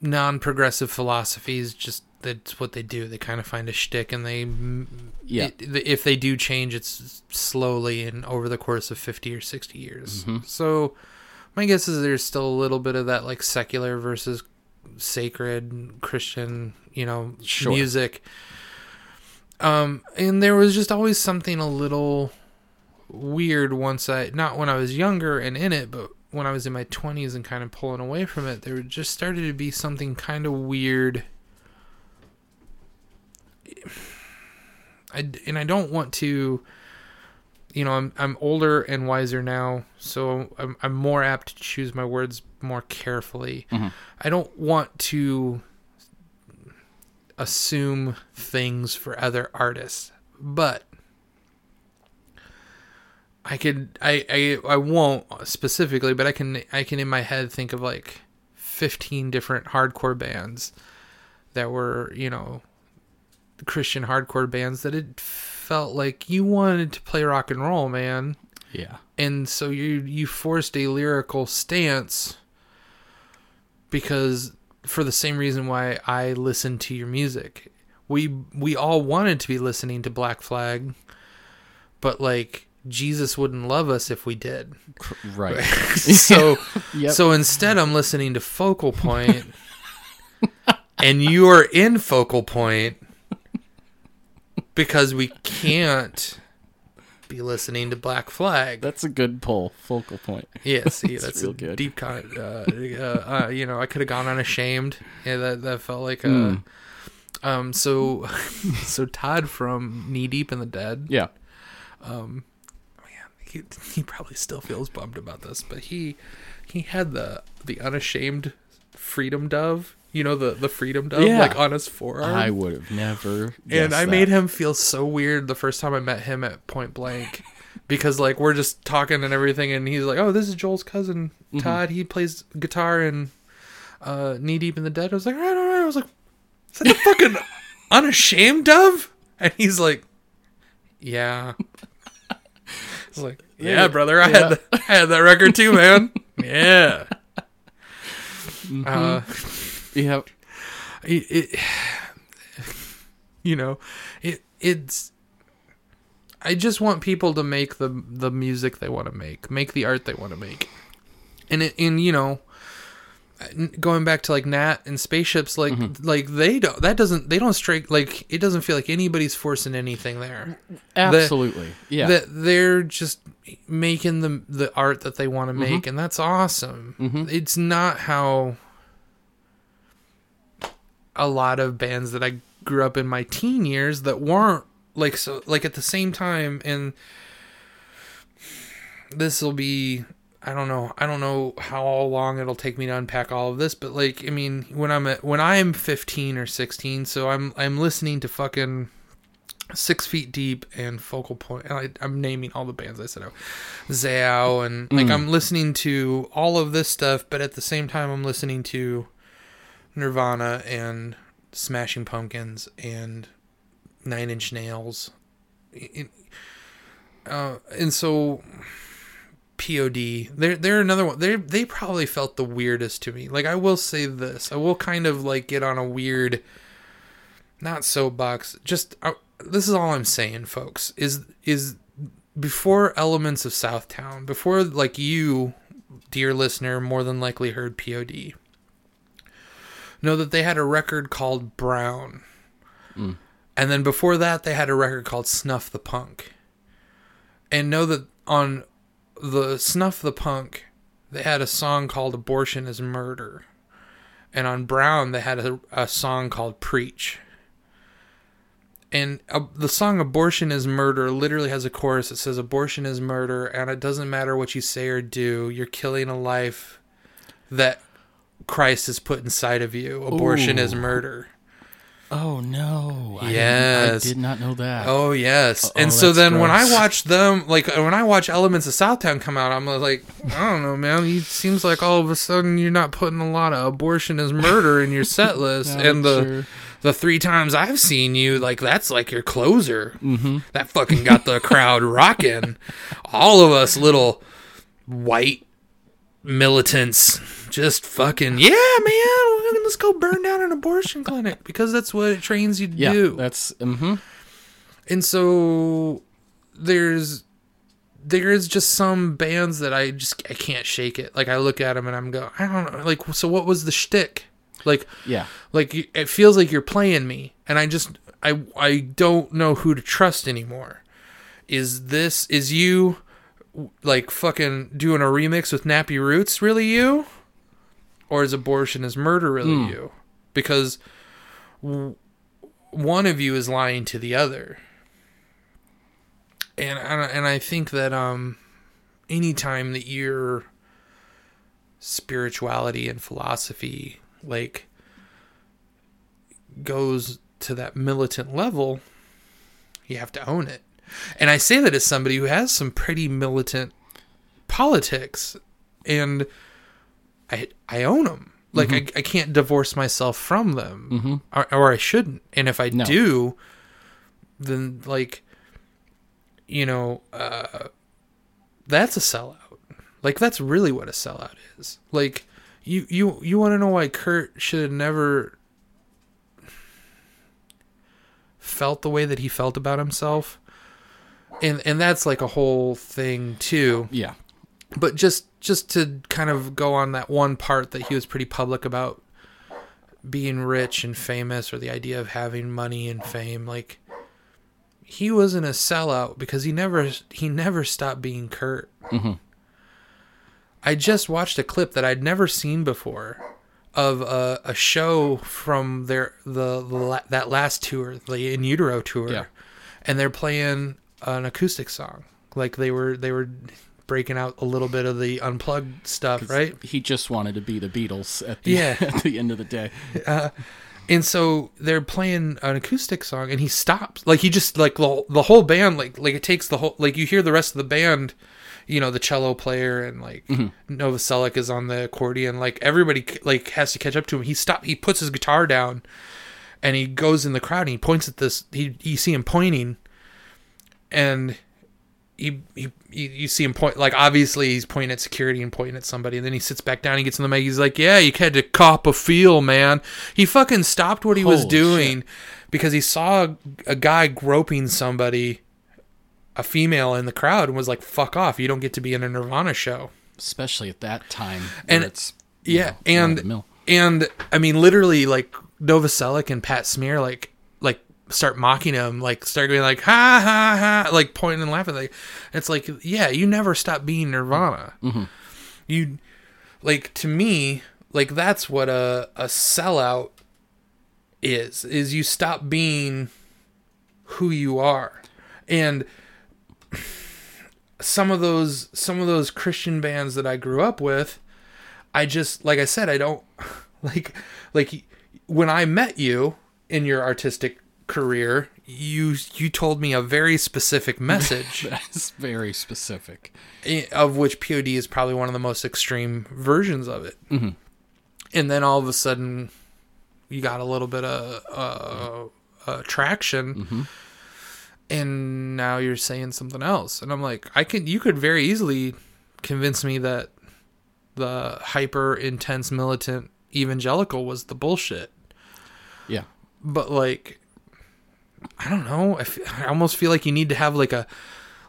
non-progressive philosophies. Just that's what they do. They kind of find a shtick, and they Yeah. it- if they do change, it's slowly and over the course of fifty or sixty years. Mm-hmm. So my guess is there's still a little bit of that like secular versus sacred Christian, you know, Sure. music. Um, and there was just always something a little weird once I not when I was younger and in it, but when I was in my twenties and kind of pulling away from it, there just started to be something kind of weird. I and I don't want to. You know, I'm I'm older and wiser now, so I'm I'm more apt to choose my words more carefully. Mm-hmm. I don't want to assume things for other artists, but I could I, I I won't specifically, but I can I can in my head think of like 15 different hardcore bands that were, you know, Christian hardcore bands that it felt like you wanted to play rock and roll, man. Yeah. and so you you forced a lyrical stance because for the same reason why I listen to your music. We we all wanted to be listening to Black Flag, but like Jesus wouldn't love us if we did. Right. [laughs] [laughs] so Yep. so instead I'm listening to Focal Point [laughs] and you're in Focal Point because we can't be listening to Black Flag. That's a good pull. Focal point. [laughs] Yeah, see, That's that's, real a good. deep con. Uh, uh, uh, you know, I could have gone unashamed. Yeah, that that felt like a. Mm. Um. So, [laughs] so Todd from Knee Deep in the Dead. Yeah. Um, man, he he probably still feels bummed about this, but he he had the the unashamed freedom dove. You know the the freedom dove Yeah. like on his forearm. I would have never. and I that. made him feel so weird the first time I met him at Point Blank [laughs] because like we're just talking and everything and he's like, "Oh, this is Joel's cousin Mm-hmm. Todd. He plays guitar and uh Knee Deep in the Dead." I was like, "Right, all right." I was like, "Is that the [laughs] fucking unashamed dove?" And he's like, "Yeah." I was like, [laughs] "Yeah, brother. I Yeah. had I had that record too, man. Yeah." Mm-hmm. Uh Yeah. it, it [sighs] you know it it's i just want people to make the the music they want to make make the art they want to make and it and you know going back to like nat and spaceships like like they don't that doesn't they don't strike like it doesn't feel like anybody's forcing anything there Absolutely. yeah. that they're just making the the art that they want to make and that's awesome Mhm. it's not how a lot of bands that i grew up in my teen years that weren't like so like at the same time and this will be i don't know i don't know how long it'll take me to unpack all of this but like i mean when i'm at when i'm 15 or 16 so i'm i'm listening to fucking Six Feet Deep and Focal Point. And I, I'm naming all the bands I said out. Zao and like mm. I'm listening to all of this stuff, but at the same time I'm listening to Nirvana and Smashing Pumpkins and Nine Inch Nails. Uh, and so POD, they're they're another one. They they probably felt the weirdest to me. Like I will say this, I will kind of like get on a weird not soapbox. Just uh, this is all I'm saying, folks. Is is before Elements of Southtown, before like you, dear listener, more than likely heard POD. Know that they had a record called Brown, and then before that they had a record called Snuff the Punk. And know that on the Snuff the Punk, they had a song called Abortion is Murder. And on Brown, they had a, a song called Preach and uh, the song abortion is murder literally has a chorus that says abortion is murder and it doesn't matter what you say or do you're killing a life that christ has put inside of you abortion is murder oh no. Yes. I did not know that. oh yes Oh, and so then when i watch them like when i watch elements of southtown come out i'm like i don't know man it seems like all of a sudden you're not putting a lot of abortion is murder in your set [laughs] list and the sure. the three times I've seen you, like that's like your closer. Mm-hmm. That fucking got the crowd [laughs] rocking. All of us little white militants just fucking yeah, man. Let's go burn down an abortion clinic because that's what it trains you to Yeah. do. That's mm-hmm. And so there's there is just some bands that I just I can't shake it. Like I look at them and I'm go I don't know. Like so, what was the shtick? Like Yeah. like it feels like you're playing me and i just i i don't know who to trust anymore is this is you like fucking doing a remix with nappy roots really you or is abortion is murder really Hmm. you? Because w- one of you is lying to the other. And and I- and i think that um anytime that your spirituality and philosophy like goes to that militant level you have to own it. And i say that as somebody who has some pretty militant politics. And i i own them like I, I can't divorce myself from them or, or i shouldn't and if i No. do then like you know uh that's a sellout. Like that's really what a sellout is. Like you you you want to know why Kurt should have never felt the way that he felt about himself. And and that's like a whole thing too. Yeah. But just just to kind of go on that one part that he was pretty public about being rich and famous or the idea of having money and fame like he wasn't a sellout because he never he never stopped being Kurt. Mhm. I just watched a clip that I'd never seen before of a, a show from their the, the la- that last tour, the In Utero tour, Yeah. and they're playing an acoustic song. Like they were they were breaking out a little bit of the unplugged stuff, right? He just wanted to be the Beatles at the Yeah. [laughs] at the end of the day. Uh, and so they're playing an acoustic song, and he stops. Like he just like the, the whole band, like like it takes the whole like you hear the rest of the band, you know, the cello player and like mm-hmm. Novoselic is on the accordion. Like everybody like has to catch up to him. He stop. He puts his guitar down, and he goes in the crowd and he points at this. He you see him pointing, and he, he, you see him point like obviously he's pointing at security and pointing at somebody and then he sits back down he gets in the mic he's like yeah you had to cop a feel man. He fucking stopped what he was Holy doing because he saw a, a guy groping somebody a female in the crowd and was like fuck off you don't get to be in a nirvana show. Especially at that time. And- it's yeah know, and and i mean literally like novoselic and pat smear like start mocking him like start going like ha ha ha like pointing and laughing like it's like yeah you never stop being nirvana. Mm-hmm. You like to me like that's what a a sellout is is you stop being who you are. And some of those some of those christian bands that i grew up with I just like I said I don't [laughs] like like when I met you in your artistic career you you told me a very specific [laughs] message That's very specific. of which POD is probably one of the most extreme versions of it. Mm-hmm. And then all of a sudden you got a little bit of uh, uh, traction Mm-hmm. and now you're saying something else and I'm like I can you could very easily convince me that the hyper intense militant evangelical was the bullshit Yeah. but like i don't know I, f- I almost feel like you need to have like a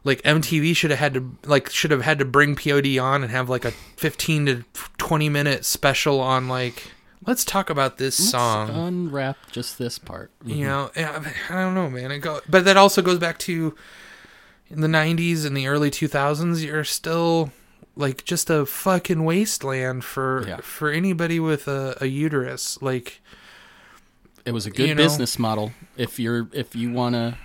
like mtv should have had to like should have had to bring pod on and have like a 15 to 20 minute special on like let's talk about this song Let's unwrap just this part. you know I, I don't know man it go but that also goes back to in the 90s and the early 2000s you're still like just a fucking wasteland for Yeah. for anybody with a, a uterus like It was a good You know- business model. If you're if you want to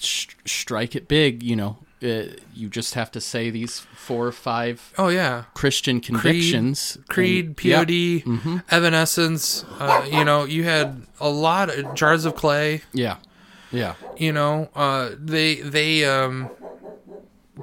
sh- strike it big, you know, uh, you just have to say these four or five oh yeah Christian convictions. Creed, and- yeah. POD, Evanescence. Uh, you know, you had a lot of jars of clay. Yeah. Yeah. You know, uh, they they um,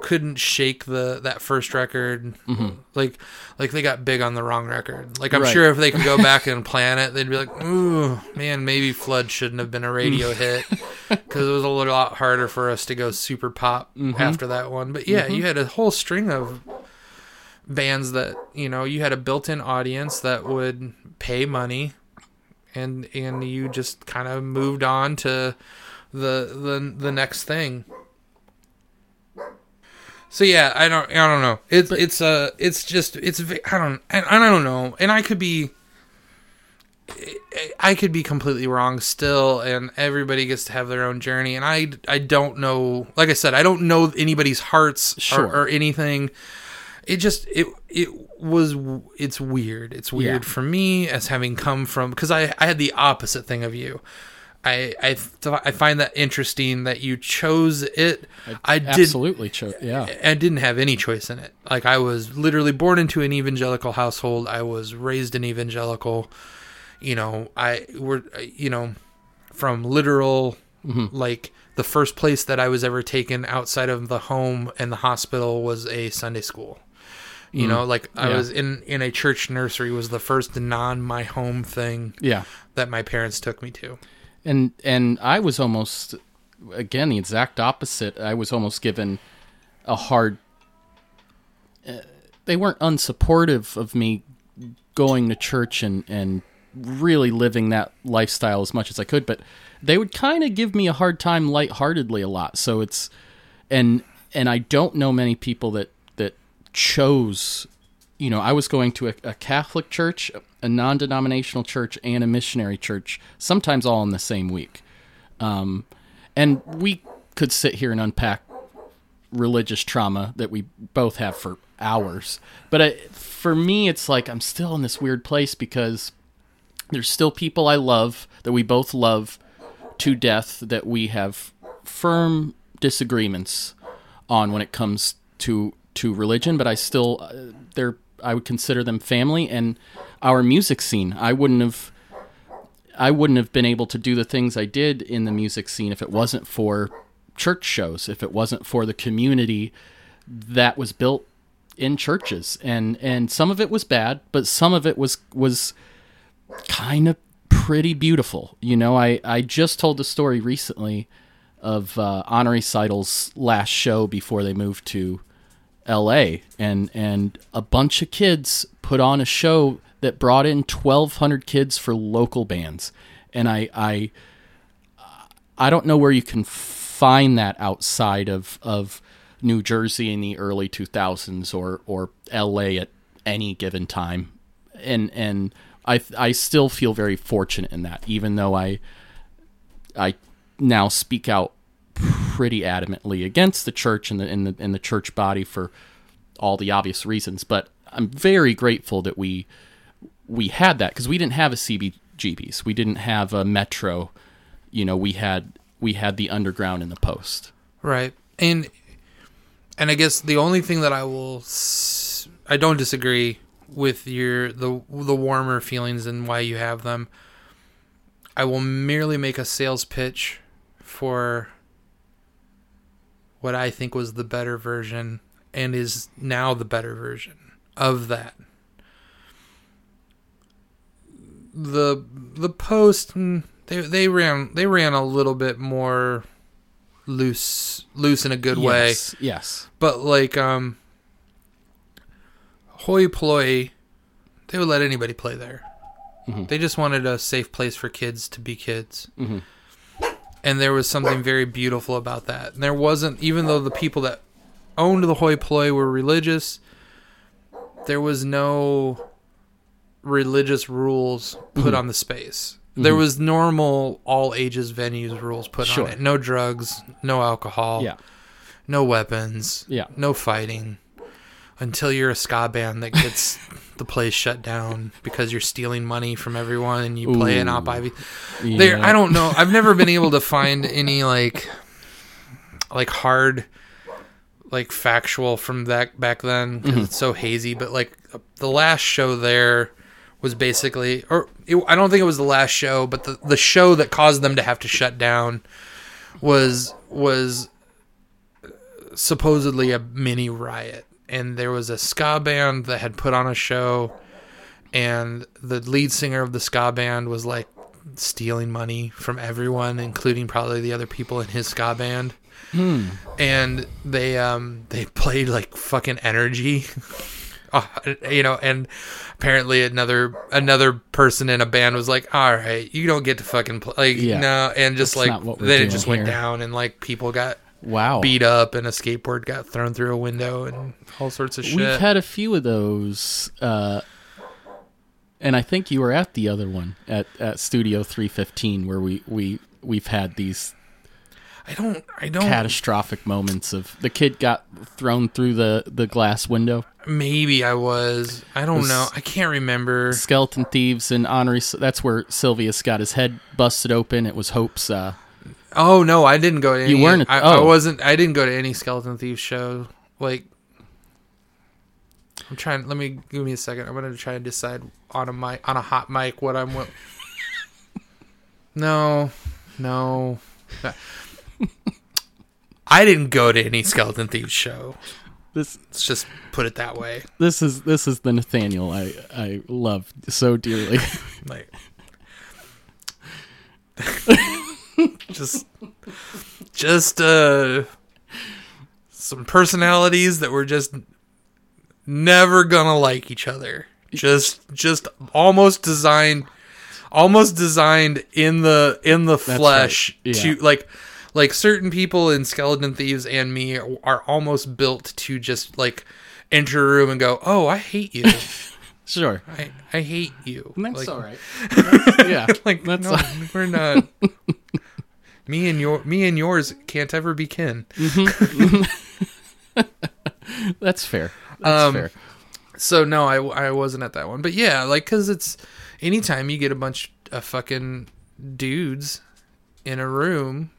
couldn't shake the that first record. Mm-hmm. Like like they got big on the wrong record. Like I'm Right. sure if they could go back and plan it, they'd be like, "Ooh, man, maybe Flood shouldn't have been a radio mm. hit because it was a little lot harder for us to go super pop mm-hmm. after that one." But yeah, you mm-hmm. had a whole string of bands that you know you had a built-in audience that would pay money and and you just kind of moved on to the the the next thing so yeah i don't i don't know it's it's uh it's just it's i don't and i don't know and i could be I could be completely wrong still, and everybody gets to have their own journey. And I, I don't know. Like I said, I don't know anybody's hearts Sure. or, or anything. It just it it was it's weird. It's weird Yeah. for me as having come from because I I had the opposite thing of you. I I th- I find that interesting that you chose it. I did Absolutely. chose. yeah. I didn't have any choice in it. Like I was literally born into an evangelical household. I was raised an evangelical. You know, I were you know from literal mm-hmm. like the first place that I was ever taken outside of the home and the hospital was a Sunday school. You mm-hmm. know, like I Yeah. was in in a church nursery was the first non my home thing Yeah. that my parents took me to. And and I was almost again the exact opposite. I was almost given a hard uh, they weren't unsupportive of me going to church and and really living that lifestyle as much as I could, but they would kind of give me a hard time lightheartedly a lot. So it's and and I don't know many people that that chose you know, I was going to a, a Catholic church, a non-denominational church, and a missionary church, sometimes all in the same week. Um, and we could sit here and unpack religious trauma that we both have for hours. But I, for me, it's like I'm still in this weird place because there's still people I love that we both love to death that we have firm disagreements on when it comes to to religion. But I still uh, they're I would consider them family and our music scene. I wouldn't have I wouldn't have been able to do the things I did in the music scene if it wasn't for church shows, if it wasn't for the community that was built in churches. And and some of it was bad, but some of it was was kind of pretty beautiful. You know, I I just told the story recently of uh, Honoree Seidel's last show before they moved to L.A. and and a bunch of kids put on a show that brought in 1,200 kids for local bands, and I I I don't know where you can find that outside of of New Jersey in the early 2000s or or L.A. at any given time, and and I I still feel very fortunate in that, even though I I now speak out pretty adamantly against the church and the and the and the church body for all the obvious reasons. But I'm very grateful that we we had that because we didn't have a CBGBs, we didn't have a Metro. You know, we had we had the underground in the post. Right. And and I guess the only thing that I will I don't disagree with your the the warmer feelings and why you have them. I will merely make a sales pitch for what I think was the better version and is now the better version of that. The the post mm, they they ran they ran a little bit more loose loose in a good way Yes, yes, but like um hoi polloi they would let anybody play there Mhm. they just wanted a safe place for kids to be kids Mhm. And there was something very beautiful about that and there wasn't even though the people that owned the hoi polloi were religious there was no religious rules put Mhm. on the space there Mhm. was normal all ages venues rules put Sure. on it no drugs no alcohol yeah, no weapons, yeah, no fighting until you're a ska band that gets [laughs] the place shut down because you're stealing money from everyone and you play an Ooh. op Ivy. There, yeah. I don't know. I've never been able to find any like like hard like factual from that back then because Mhm. it's so hazy. But like the last show there was basically, or it, I don't think it was the last show, but the the show that caused them to have to shut down was was supposedly a mini riot and there was a ska band that had put on a show and the lead singer of the ska band was like stealing money from everyone including probably the other people in his ska band Hmm. and they um they played like fucking energy [laughs] uh, you know and apparently another another person in a band was like all right you don't get to fucking play like Yeah. no and just That's like not what we're then it just went down and like people got Wow. beat up and a skateboard got thrown through a window and all sorts of shit. We've had a few of those, uh, and I think you were at the other one at, at Studio 315 where we we we've had these I don't I don't catastrophic moments of the kid got thrown through the the glass window. maybe I was. I don't Was- know. I can't remember. Skeleton thieves and honorary. That's where Sylvius got his head busted open. It was Hope's. Uh, Oh no, I didn't go to any You weren't I, I oh. wasn't I didn't go to any Skeleton Thieves show. Like I'm trying let me give me a second. I'm gonna try and decide on a mic on a hot mic what I'm wi- No. No. I didn't go to any Skeleton Thieves show. this Let's just put it that way. this is this is the Nathaniel I I love so dearly. [laughs] Like [laughs] [laughs] just just uh some personalities that were just never gonna like each other. Just just almost designed almost designed in the in the flesh right. to like like certain people in Skeleton Thieves and me are, almost built to just like enter a room and go, "Oh, I hate you. [laughs] Sure. I, I hate you." That's like, all right. That's- [laughs] yeah. like that's no, we're not. Me and your me and yours can't ever be kin. [laughs] that's fair. That's Um, fair. So no, I, I wasn't at that one, but yeah, like because it's anytime you get a bunch of fucking dudes in a room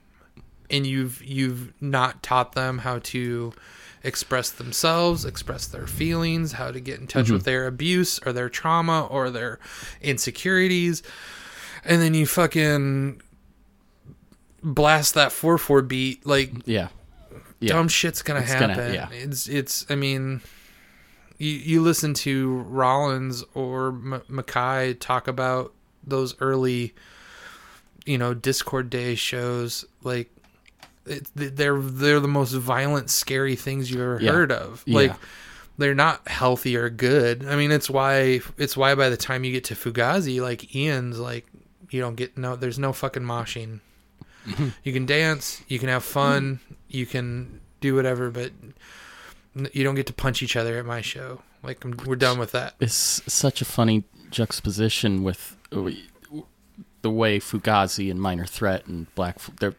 and you've you've not taught them how to express themselves, express their feelings, how to get in touch with their abuse or their trauma or their insecurities, and then you fucking blast that four four beat like Yeah. Yeah. dumb shit's gonna It's gonna- happen. yeah. It's it's. I mean, you you listen to Rollins or M- MacKaye talk about those early, you know, Dischord Day shows. Like, it, they're they're the most violent, scary things you've ever Yeah. heard of. Yeah. Like. They're not healthy or good. I mean, it's why it's why by the time you get to Fugazi, like Ian's, like you don't get no. There's no fucking moshing. Mm-hmm. You can dance, you can have fun, you can do whatever, but you don't get to punch each other at my show. Like I'm, we're done with that. It's such a funny juxtaposition with uh, the way Fugazi and Minor Threat and Black the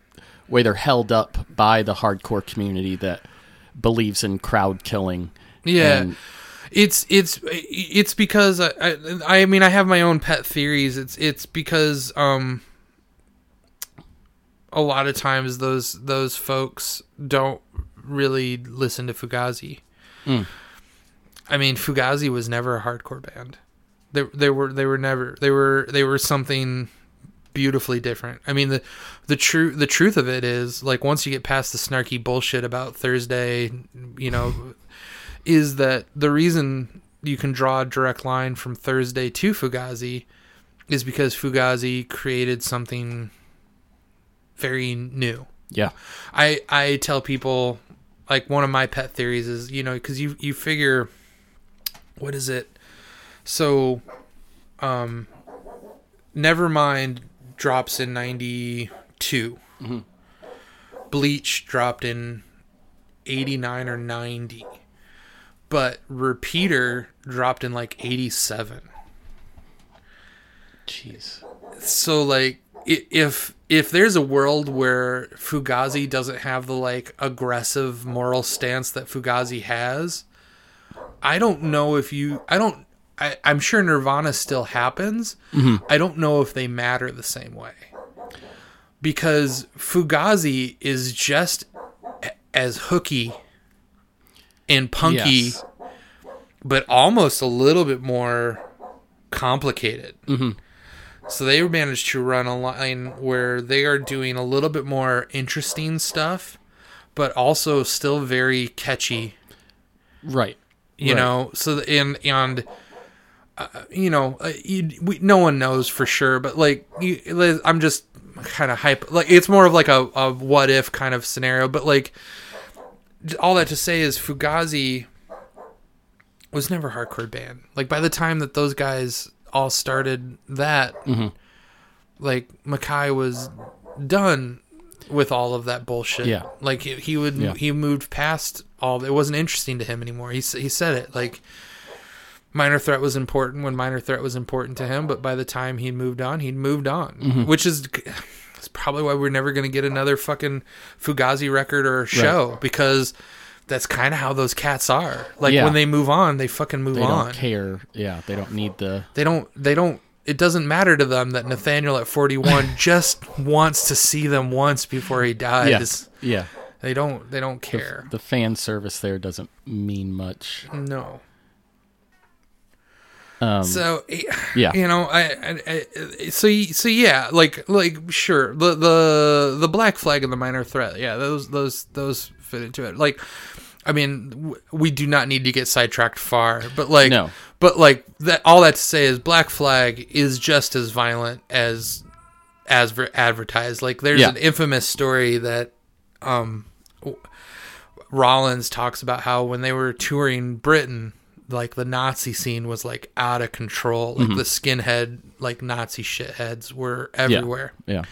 way they're held up by the hardcore community that believes in crowd killing. Yeah, And- it's it's uh, it's because I, I I mean I have my own pet theories. It's it's because um a lot of times those those folks don't really listen to Fugazi. Mm. I mean, Fugazi was never a hardcore band. They they were they were never they were they were something beautifully different. I mean the the true the truth of it is like once you get past the snarky bullshit about Thursday, you know, [laughs] is that the reason you can draw a direct line from Thursday to Fugazi is because Fugazi created something very new. yeah, I I tell people like one of my pet theories is you know because you you figure what is it? So um Nevermind drops in 92 Bleach dropped in 89 or 90 but Repeater dropped in like 87 jeez, so like if if there's a world where Fugazi doesn't have the like aggressive moral stance that Fugazi has, I don't know if you I don't I, I'm sure Nirvana still happens. Mm-hmm. I don't know if they matter the same way. Because Fugazi is just as hooky and punky, Yes. but almost a little bit more complicated. Mm-hmm. So they managed to run a line where they are doing a little bit more interesting stuff, but also still very catchy. right. You Right. know, so and and uh, you know, uh, you, we, no one knows for sure, but like you, I'm just kind of hype. Like it's more of like a, a what if kind of scenario, but like all that to say is Fugazi was never a hardcore band. Like by the time that those guys all started that, mm-hmm. like MacKaye was done with all of that bullshit. Yeah. Like he, he would Yeah. he moved past all. It wasn't interesting to him anymore. He he said it like. Minor Threat was important when Minor Threat was important to him, but by the time he moved on, he'd moved on, mm-hmm. which is it's probably why we're never going to get another fucking Fugazi record or show because that's kind of how those cats are. Like Yeah. when they move on, they fucking move They on. They don't care. Yeah, they don't need the. They don't. They don't. It doesn't matter to them that Nathaniel at 41 [laughs] just wants to see them once before he dies. Yes. Yeah. They don't. They don't care. The fan service there doesn't mean much. no. Um, So yeah. you know, I, I, I so so yeah, like like sure the the the black flag and the minor threat, yeah, those those those fit into it. Like, I mean, w- we do not need to get sidetracked far, but like, No. but like that. All that to say is, black flag is just as violent as as ver- advertised. Like, there's Yeah. an infamous story that um Rollins talks about how when they were touring Britain, like the Nazi scene was like out of control. Like mm-hmm. the skinhead, like Nazi shitheads were everywhere. Yeah.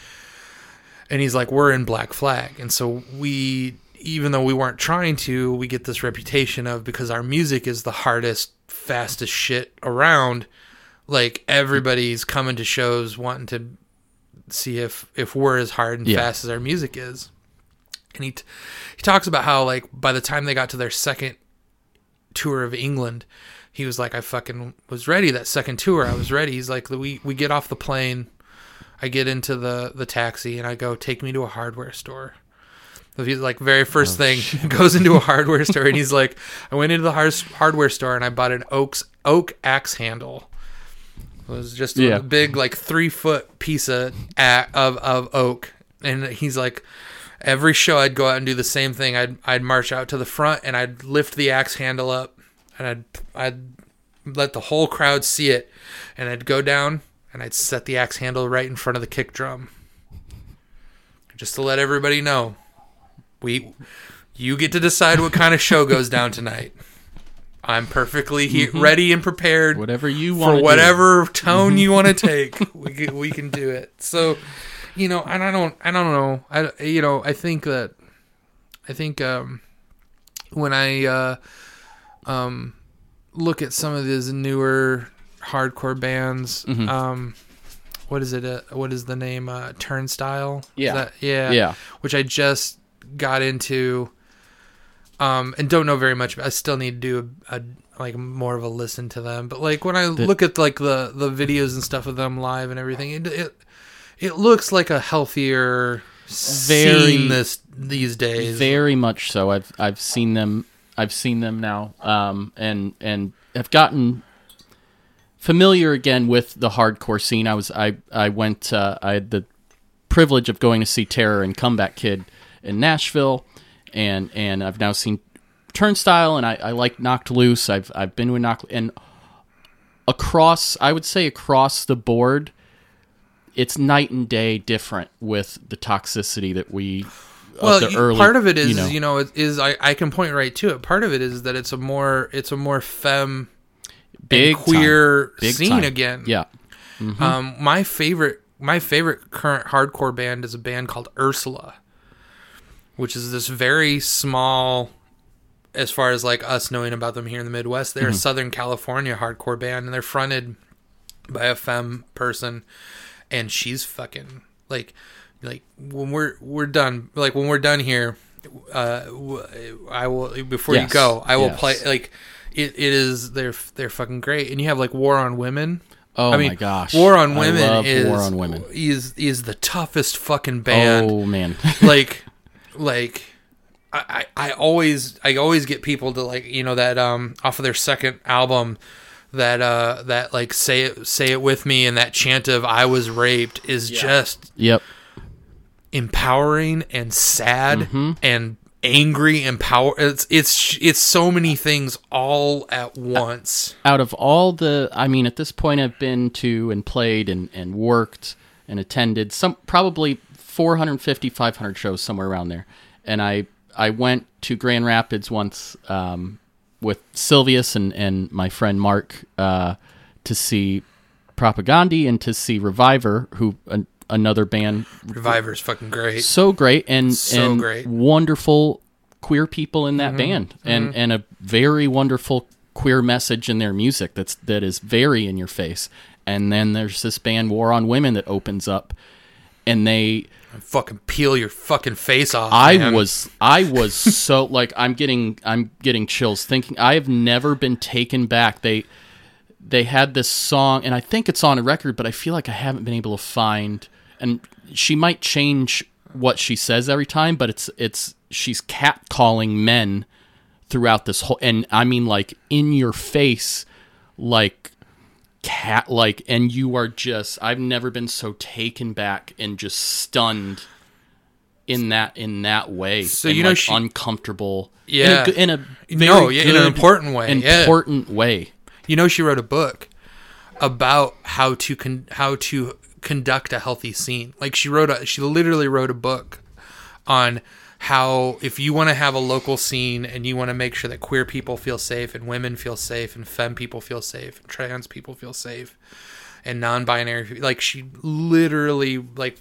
And he's like, we're in Black Flag, and so we, even though we weren't trying to, we get this reputation of because our music is the hardest, fastest shit around. Like everybody's coming to shows wanting to see if if we're as hard and Yeah. fast as our music is. And he t- he talks about how like by the time they got to their second tour of England, he was like, I fucking was ready. That second tour, I was ready. He's like, we we get off the plane, I get into the the taxi, and I go, take me to a hardware store. So he's like, very first oh, thing, [laughs] goes into a hardware store, and he's like, I went into the hard- hardware store and I bought an oak's oak axe handle. It was just Yeah. a big like three foot piece of of of oak, and he's like, every show I'd go out and do the same thing. I'd I'd march out to the front and I'd lift the axe handle up, and I'd I'd let the whole crowd see it, and I'd go down and I'd set the axe handle right in front of the kick drum, just to let everybody know, we, you get to decide what kind of show goes down tonight. I'm perfectly he- mm-hmm. ready and prepared Whatever you want for whatever mm-hmm. tone you want to [laughs] take. we can, we can do it. So, you know, and I don't I don't know. I you know, I think that I think um when I uh um look at some of these newer hardcore bands Mm-hmm. um what is it uh, what is the name uh Turnstile? Yeah. that- yeah. Yeah. Which I just got into um and don't know very much i still need to do a, a like more of a listen to them but like when i look at like the the videos and stuff of them live and everything it it, it looks like a healthier Very- scene this these days Very much so. I've I've seen them. I've seen them now, um, and and have gotten familiar again with the hardcore scene. I was I I went. Uh, I had the privilege of going to see Terror and Comeback Kid in Nashville, and and I've now seen Turnstile, and I, I like Knocked Loose. I've I've been with Knocked and across. I would say across the board. It's night and day different with the toxicity that we well early, part of it is you know, you know, it is I, I can point right to it part of it is that it's a more it's a more femme big queer time. Big scene time. again Yeah, Um, my favorite, my favorite current hardcore band is a band called Ursula, which is this very small, as far as like us knowing about them here in the Midwest. They're a Southern California hardcore band, and they're fronted by a femme person, and she's fucking like, like when we're we're done, like when we're done here, uh, i will before you go, I will Yes. play like. It, it is they're they're fucking great and you have like War on Women Oh I mean, my gosh, War on Women is War on Women. is is the toughest fucking band. Oh man, [laughs] like, like I, I I always I always get people to like you know that um off of their second album that uh that like say it say it with me and that chant of I was raped is just yep, empowering and sad Mm-hmm. and angry and power it's it's it's so many things all at once. out of all the i mean at this point i've been to and played and, and worked and attended some probably 450 500 shows somewhere around there. And i i went to grand rapids once um, with silvius and, and my friend mark uh, to see propagandhi and to see RVIVR who an, another band. RVIVR's fucking great. So great and So and great. wonderful queer people in that band and and a very wonderful queer message in their music that's that is very in your face. And then there's this band war on women that opens up and they fucking peel your fucking face off I man. was I was so [laughs] like I'm getting I'm getting chills thinking I have never been taken back. They they had this song and I think it's on a record, but I feel like I haven't been able to find and she might change what she says every time, but it's it's she's cat calling men throughout this whole and I mean like in your face like cat like and you are just I've never been so taken back and just stunned in that in that way. So you know like, she- uncomfortable. Yeah. in a, in a No, yeah, in an important way, yeah. Important way. You know, she wrote a book about how to con- how to conduct a healthy scene. Like she wrote a she literally wrote a book on how if you want to have a local scene and you want to make sure that queer people feel safe and women feel safe and femme people feel safe and trans people feel safe and non-binary like she literally like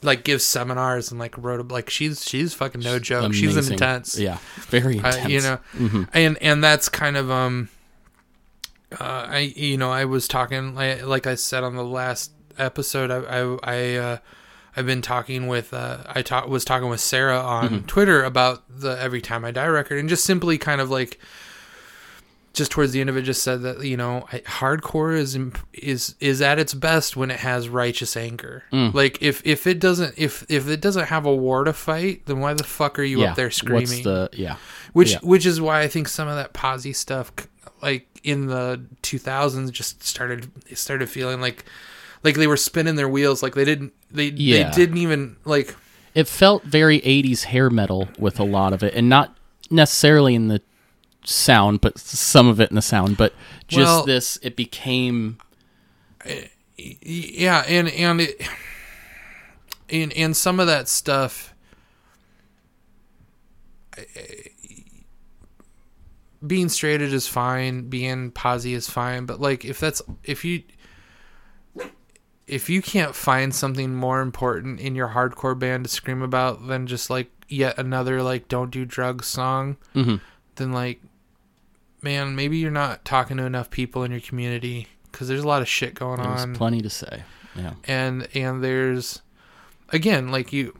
like gives seminars and like wrote a, like she's she's fucking no joke. She's intense. Yeah, very uh, you know and and that's kind of um uh i you know i was talking like, like i said on the last episode i i, I uh I've been talking with uh, I talk, was talking with Sarah on Twitter about the Every Time I Die record and just simply kind of like just towards the end of it just said that you know I- hardcore is imp- is is at its best when it has righteous anger. Like if if it doesn't if if it doesn't have a war to fight, then why the fuck are you yeah. up there screaming? What's the yeah? which Yeah. which is why I think some of that posi stuff, like in the 2000s, just started it started feeling like like they were spinning their wheels, like they didn't they Yeah. they didn't even like It felt very 80s hair metal with a lot of it, and not necessarily in the sound, but some of it in the sound. But just Well- this, it became yeah, and and it and and some of that stuff. Being straight is fine. Being posi is fine. But like, if that's if you if you can't find something more important in your hardcore band to scream about than just like yet another like don't do drugs song, Mhm. then like, man, maybe you're not talking to enough people in your community because there's a lot of shit going there was on plenty to say. Yeah, and and there's again like you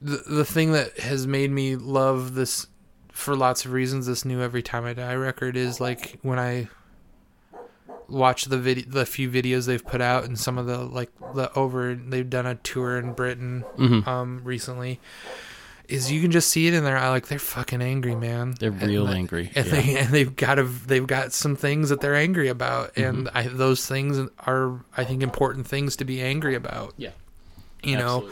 the the thing that has made me love this for lots of reasons this new every time i die record is like when i watch the video the few videos they've put out and some of the like the over they've done a tour in britain Mhm. um recently is you can just see it in their eye like they're fucking angry man they're And real angry. and yeah. they and they've got to they've got some things that they're angry about and Mm-hmm. I, those things are i think important things to be angry about yeah, you know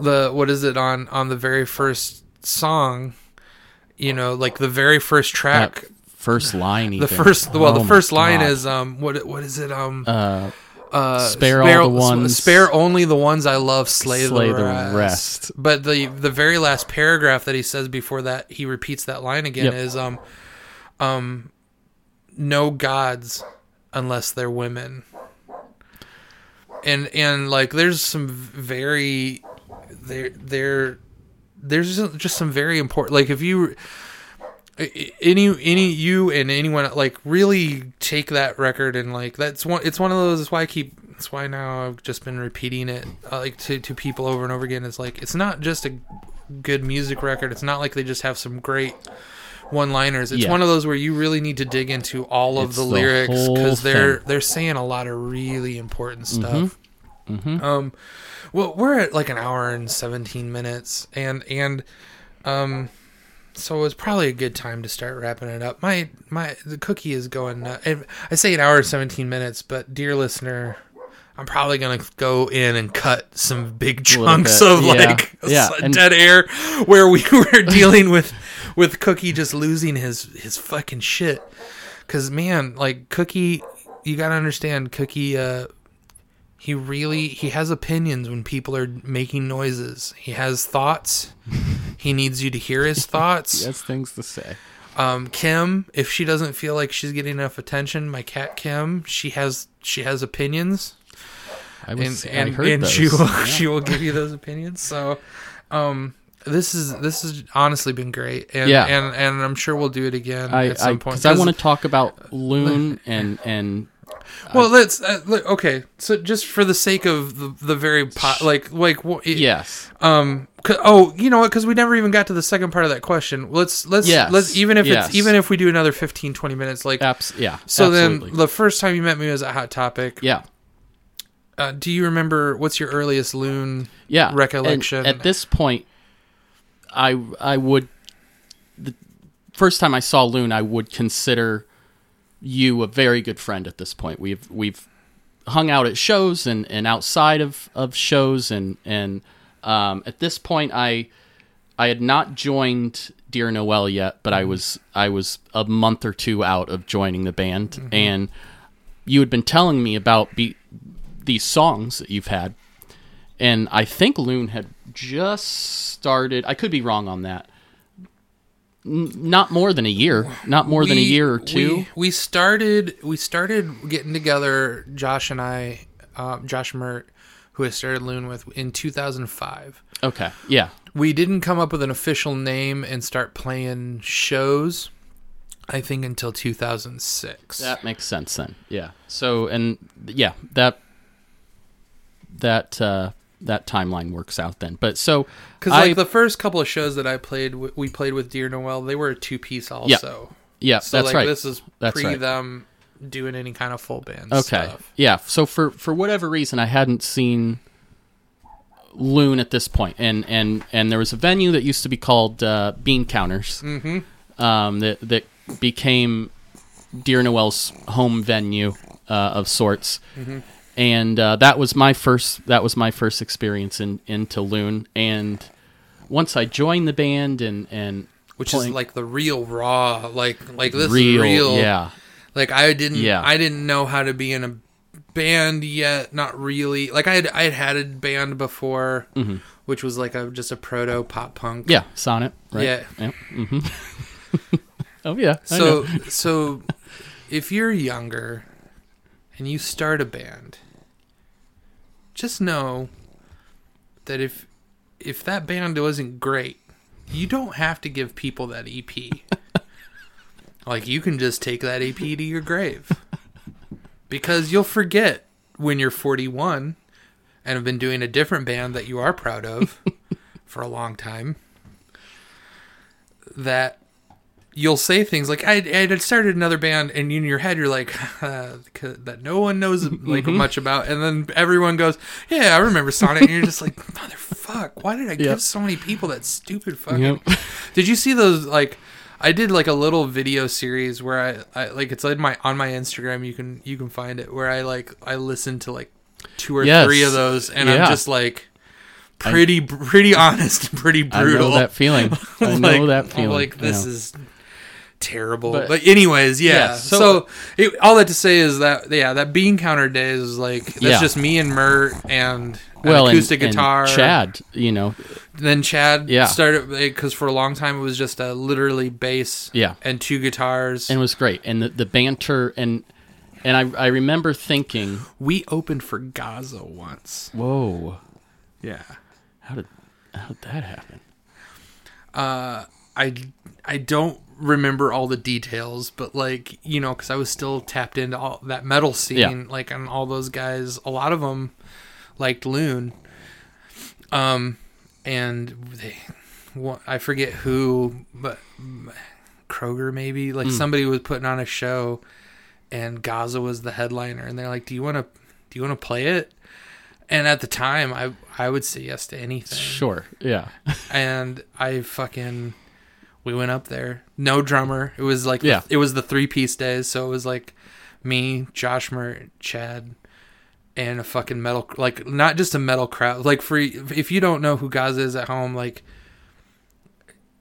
the what is it on on the very first song you know like the very first track first line. the first well Oh the first line God. is um what what is it um uh, uh spare all the ones- spare only the ones i love slay, Slay the, the rest. rest. but the the very last paragraph that he says before that he repeats that line again Yep. is um um no gods unless they're women and and like there's some very there there there's just- just some very important like if you any any you and anyone like really take that record and like that's one it's one of those that's why I keep that's why now I've just been repeating it uh, like to to people over and over again it's like it's not just a good music record. It's not like they just have some great one liners it's Yeah. one of those where you really need to dig into all of the the lyrics because they're they're saying a lot of really important Mm-hmm. stuff. Um well we're at like an hour and 17 minutes and and um so it's probably a good time to start wrapping it up. My my the cookie is going. and I say an hour and seventeen minutes, but dear listener, I'm probably gonna go in and cut some big chunks of yeah, like yeah, s- and- dead air where we [laughs] were dealing with with Cookie just losing his his fucking shit. Cause man, like Cookie, you gotta understand, Cookie. uh he really he has opinions when people are making noises. He has thoughts. [laughs] he needs you to hear his thoughts. He has things to say. Um, Kim, if she doesn't feel like she's getting enough attention, my cat Kim, she has she has opinions, I and was, and, I heard and she will [laughs] Yeah. she will give you those opinions. So, um, this is this has honestly been great, and Yeah. and and I'm sure we'll do it again I, at some I, point. 'cause I want to talk about [laughs] Loon and and Well, let's uh, look, okay. So just for the sake of the the very po- like like wh- it- yes, Um. Oh, you know what? Because we never even got to the second part of that question. Let's let's Yes, let's even if yes. it's even if we do another 15, 20 minutes, like abs- yeah. so. absolutely. Then the first time you met me was a Hot Topic. yeah, Uh, do you remember what's your earliest loon? yeah. And recollection. at this point, I I would the first time I saw Loon, I would consider you a very good friend. At this point, we've we've hung out at shows and, and outside of, of shows and and um, at this point I I had not joined Dear Noel yet, but I was I was a month or two out of joining the band, and you had been telling me about be, these songs that you've had, and I think Loon had just started. I could be wrong on that. Not more than a year. Not more than a year or two. We, we started we started getting together. Josh and I, um, Josh Mert, who I started Loon with in 2005. okay. Yeah. We didn't come up with an official name and start playing shows. I think until 2006. That makes sense then. Yeah. So and yeah, that that uh that timeline works out then. But so Because like the first couple of shows that I played, we played with Dear Noel. They were a two piece also. yeah, So that's like right. this is That's pre right. them doing any kind of full band Okay. stuff. Yeah. So for for whatever reason, I hadn't seen Loon at this point, and and and there was a venue that used to be called uh, Bean Counters, mm-hmm. um, that that became Dear Noel's home venue uh, of sorts, Mm-hmm. And uh, that was my first that was my first experience in into Loon, and once I joined the band and and Which playing- is like the real raw, like like this real, is real. yeah, Like I didn't, Yeah. I didn't know how to be in a band yet. Not really. Like I had, I had had a band before, which was like a just a proto pop punk. Mm-hmm. yeah, Sonnet, right? Yeah. hmm [laughs] oh yeah. So so if you're younger and you start a band, just know that if if that band wasn't great, you don't have to give people that EP. [laughs] like you can just take that EP to your grave. Because you'll forget when you're 41 and have been doing a different band that you are proud of [laughs] for a long time that you'll say things like I, I had started another band and in your head you're like [laughs] uh, that no one knows like Mm-hmm. much about and then everyone goes yeah i remember sonic and you're just like [laughs] motherfuck why did i Yep. give so many people that stupid fucking Yep. [laughs] did you see those like i did like a little video series where i, I like it's on my on my instagram you can you can find it where i like i listened to like two or Yes. three of those and i'm just like pretty pretty honest pretty brutal I know that feeling. I know like, that I'm feeling. Like this yeah. is terrible. But, But- anyways, yeah. Yeah, so so- it, all that to say is that yeah, that bean counter days is like that's Yeah. just me and Mert and well, and- acoustic and guitar. Chad, you know, Then Chad Yeah. started because for a long time it was just a literally bass Yeah. and two guitars. and it was great, and the, the banter, and and I I remember thinking, we opened for Gaza once. whoa, Yeah. how did how did that happen? uh, I I don't remember all the details, but like you know, because I was still tapped into all that metal scene, Yeah. like and all those guys. A lot of them liked Loon, um, and they, what, I forget who, but Kroger maybe like somebody was putting on a show, and Gaza was the headliner, and they're like, "Do you want to do you want to play it?" And at the time, I I would say yes to anything Sure, yeah, [laughs] and I fucking we went up there. No drummer. It was like the- Yeah. it was the three piece days, so it was like me, Josh Mert, Chad, and a fucking metal like not just a metal crowd. Like for if you don't know who Gaza is at home, like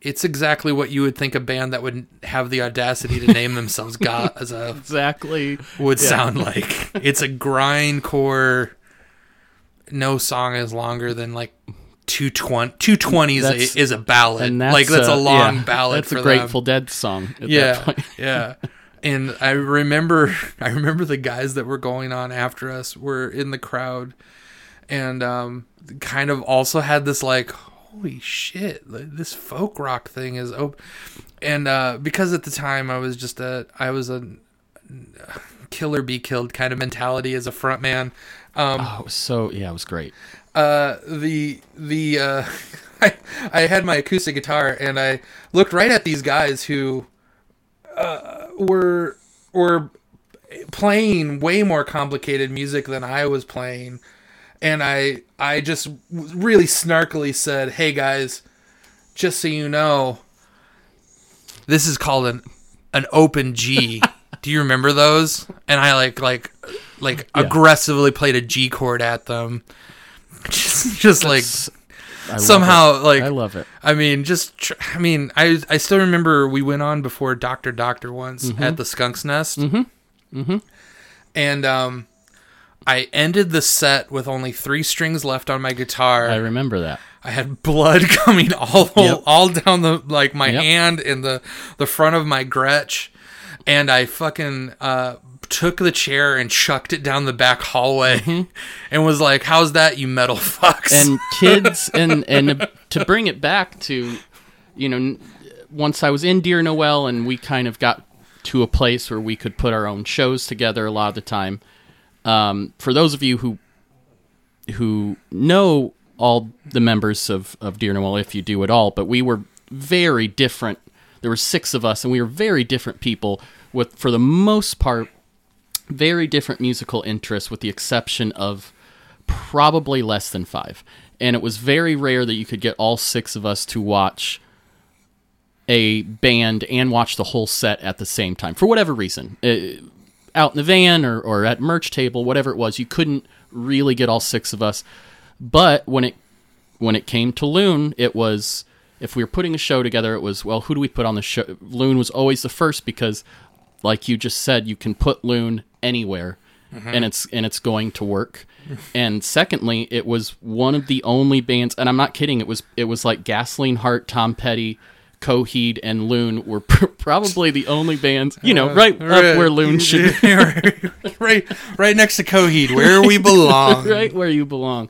it's exactly what you would think a band that would have the audacity to name themselves [laughs] Gaza uh, exactly. would Yeah. sound like. It's a grindcore. No song is longer than like 220. 220 is That's- a, is a ballad. And that's like that's a uh, long yeah, ballad That's a Grateful them. Dead song. At Yeah, that point. [laughs] yeah. And I remember, [laughs] I remember the guys that were going on after us were in the crowd, and um, kind of also had this like, holy shit, this folk rock thing is open. And uh, because at the time I was just a, I was a killer be killed kind of mentality as a front man. Um, Oh, so yeah, it was great. Uh, the the uh, [laughs] I I had my acoustic guitar and I looked right at these guys who uh, were were playing way more complicated music than I was playing, and I I just really snarkily said, "Hey guys, just so you know, this is called an an open G." [laughs] Do you remember those? And I like like like Yeah. aggressively played a G chord at them. [laughs] Just, just like I somehow like I love it. I mean, just tr- I mean, I I still remember we went on before Doctor Doctor once Mm-hmm. at the Skunk's Nest. Mm-hmm. Mm-hmm. And um, I ended the set with only three strings left on my guitar. I remember that. I had blood [laughs] coming all Yep. all down the like my Yep. hand and the the front of my Gretsch, and I fucking uh, took the chair and chucked it down the back hallway, [laughs] and was like, "How's that, you metal fucks?" and kids [laughs] and and to bring it back to you know once i was in dear noel and we kind of got to a place where we could put our own shows together a lot of the time um, for those of you who who know all the members of of dear noel if you do at all but we were very different there were six of us and we were very different people with for the most part very different musical interests with the exception of probably less than five. And it was very rare that you could get all six of us to watch a band and watch the whole set at the same time for whatever reason. Uh, out in the van or, or at merch table, whatever it was, you couldn't really get all six of us. But when it when it came to Loon, it was if we were putting a show together, it was well, who do we put on the show? Loon was always the first because, like you just said, you can put Loon anywhere, mm-hmm. and it's and it's going to work. and secondly, it was one of the only bands, and I'm not kidding. It was it was like Gasoline Heart, Tom Petty. Coheed and Loon were pr- [laughs] probably the only bands, you know, uh, right up where Loon should [laughs] be, right, right, right next to Coheed, where we [laughs] belong. right where you belong.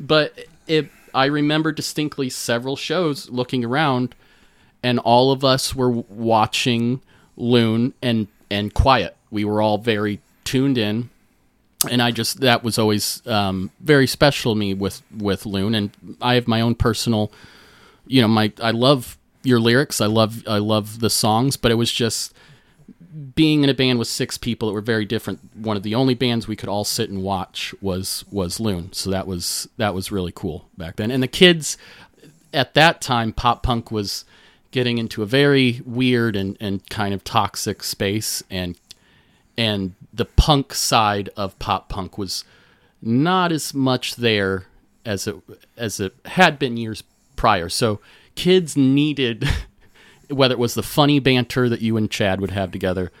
But it, I remember distinctly several shows looking around, and all of us were watching Loon and and quiet. We were all very tuned in, and I just that was always um, very special to me with with Loon. And I have my own personal, you know, my I love your lyrics. I love I love the songs, but it was just being in a band with six people that were very different. One of the only bands we could all sit and watch was was Loon. So that was that was really cool back then. And the kids at that time, pop punk was getting into a very weird and, and kind of toxic space and and the punk side of pop punk was not as much there as it as it had been years prior. So kids needed [laughs] whether it was the funny banter that you and Chad would have together,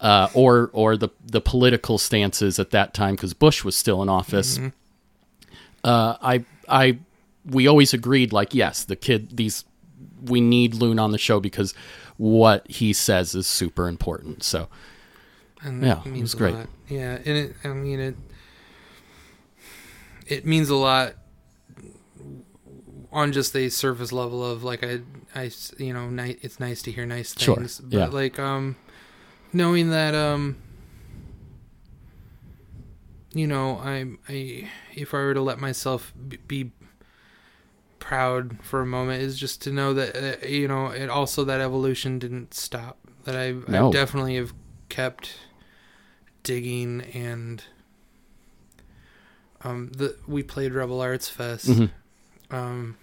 uh, or or the the political stances at that time because Bush was still in office. Uh, I I we always agreed like yes, the kid these we need Loon on the show because what he says is super important. So And Yeah, it means was great. lot. Yeah, and it, I mean it. It means a lot on just a surface level of like I, I, you know, ni- it's nice to hear nice Sure, things, but yeah. like um, knowing that um, you know, I'm I, if I were to let myself be proud for a moment, is just to know that uh, you know, it also that evolution didn't stop. That I, No. I definitely have kept digging and um the we played Rebel Arts Fest Mhm. um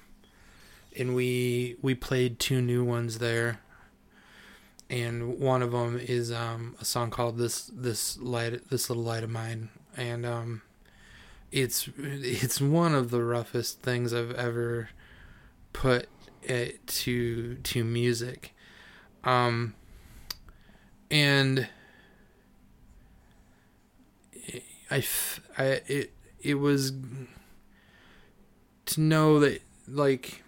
and we we played two new ones there and one of them is um a song called this this light this little light of mine and um it's it's one of the roughest things I've ever put it to to music. Um and I, I it it was to know that like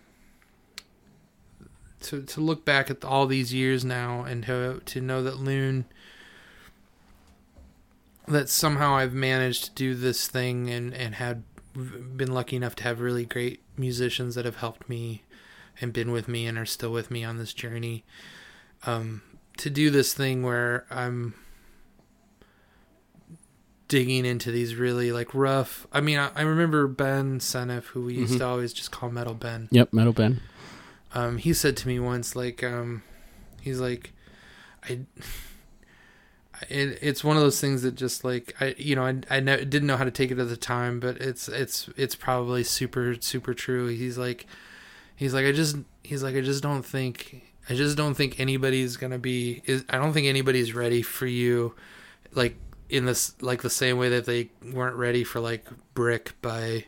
to to look back at all these years now and to to know that Loon that somehow I've managed to do this thing and and had been lucky enough to have really great musicians that have helped me and been with me and are still with me on this journey um to do this thing where I'm digging into these really like rough. I mean, I, I remember Ben Senef, who we used Mhm. to always just call Metal Ben. Yep, Metal Ben. Um, he said to me once, like, um, he's like, I. It, it's one of those things that just like I you know I, I ne- didn't know how to take it at the time but it's it's it's probably super super true he's like he's like I just he's like I just don't think I just don't think anybody's gonna be is I don't think anybody's ready for you like in this like the same way that they weren't ready for like Brick by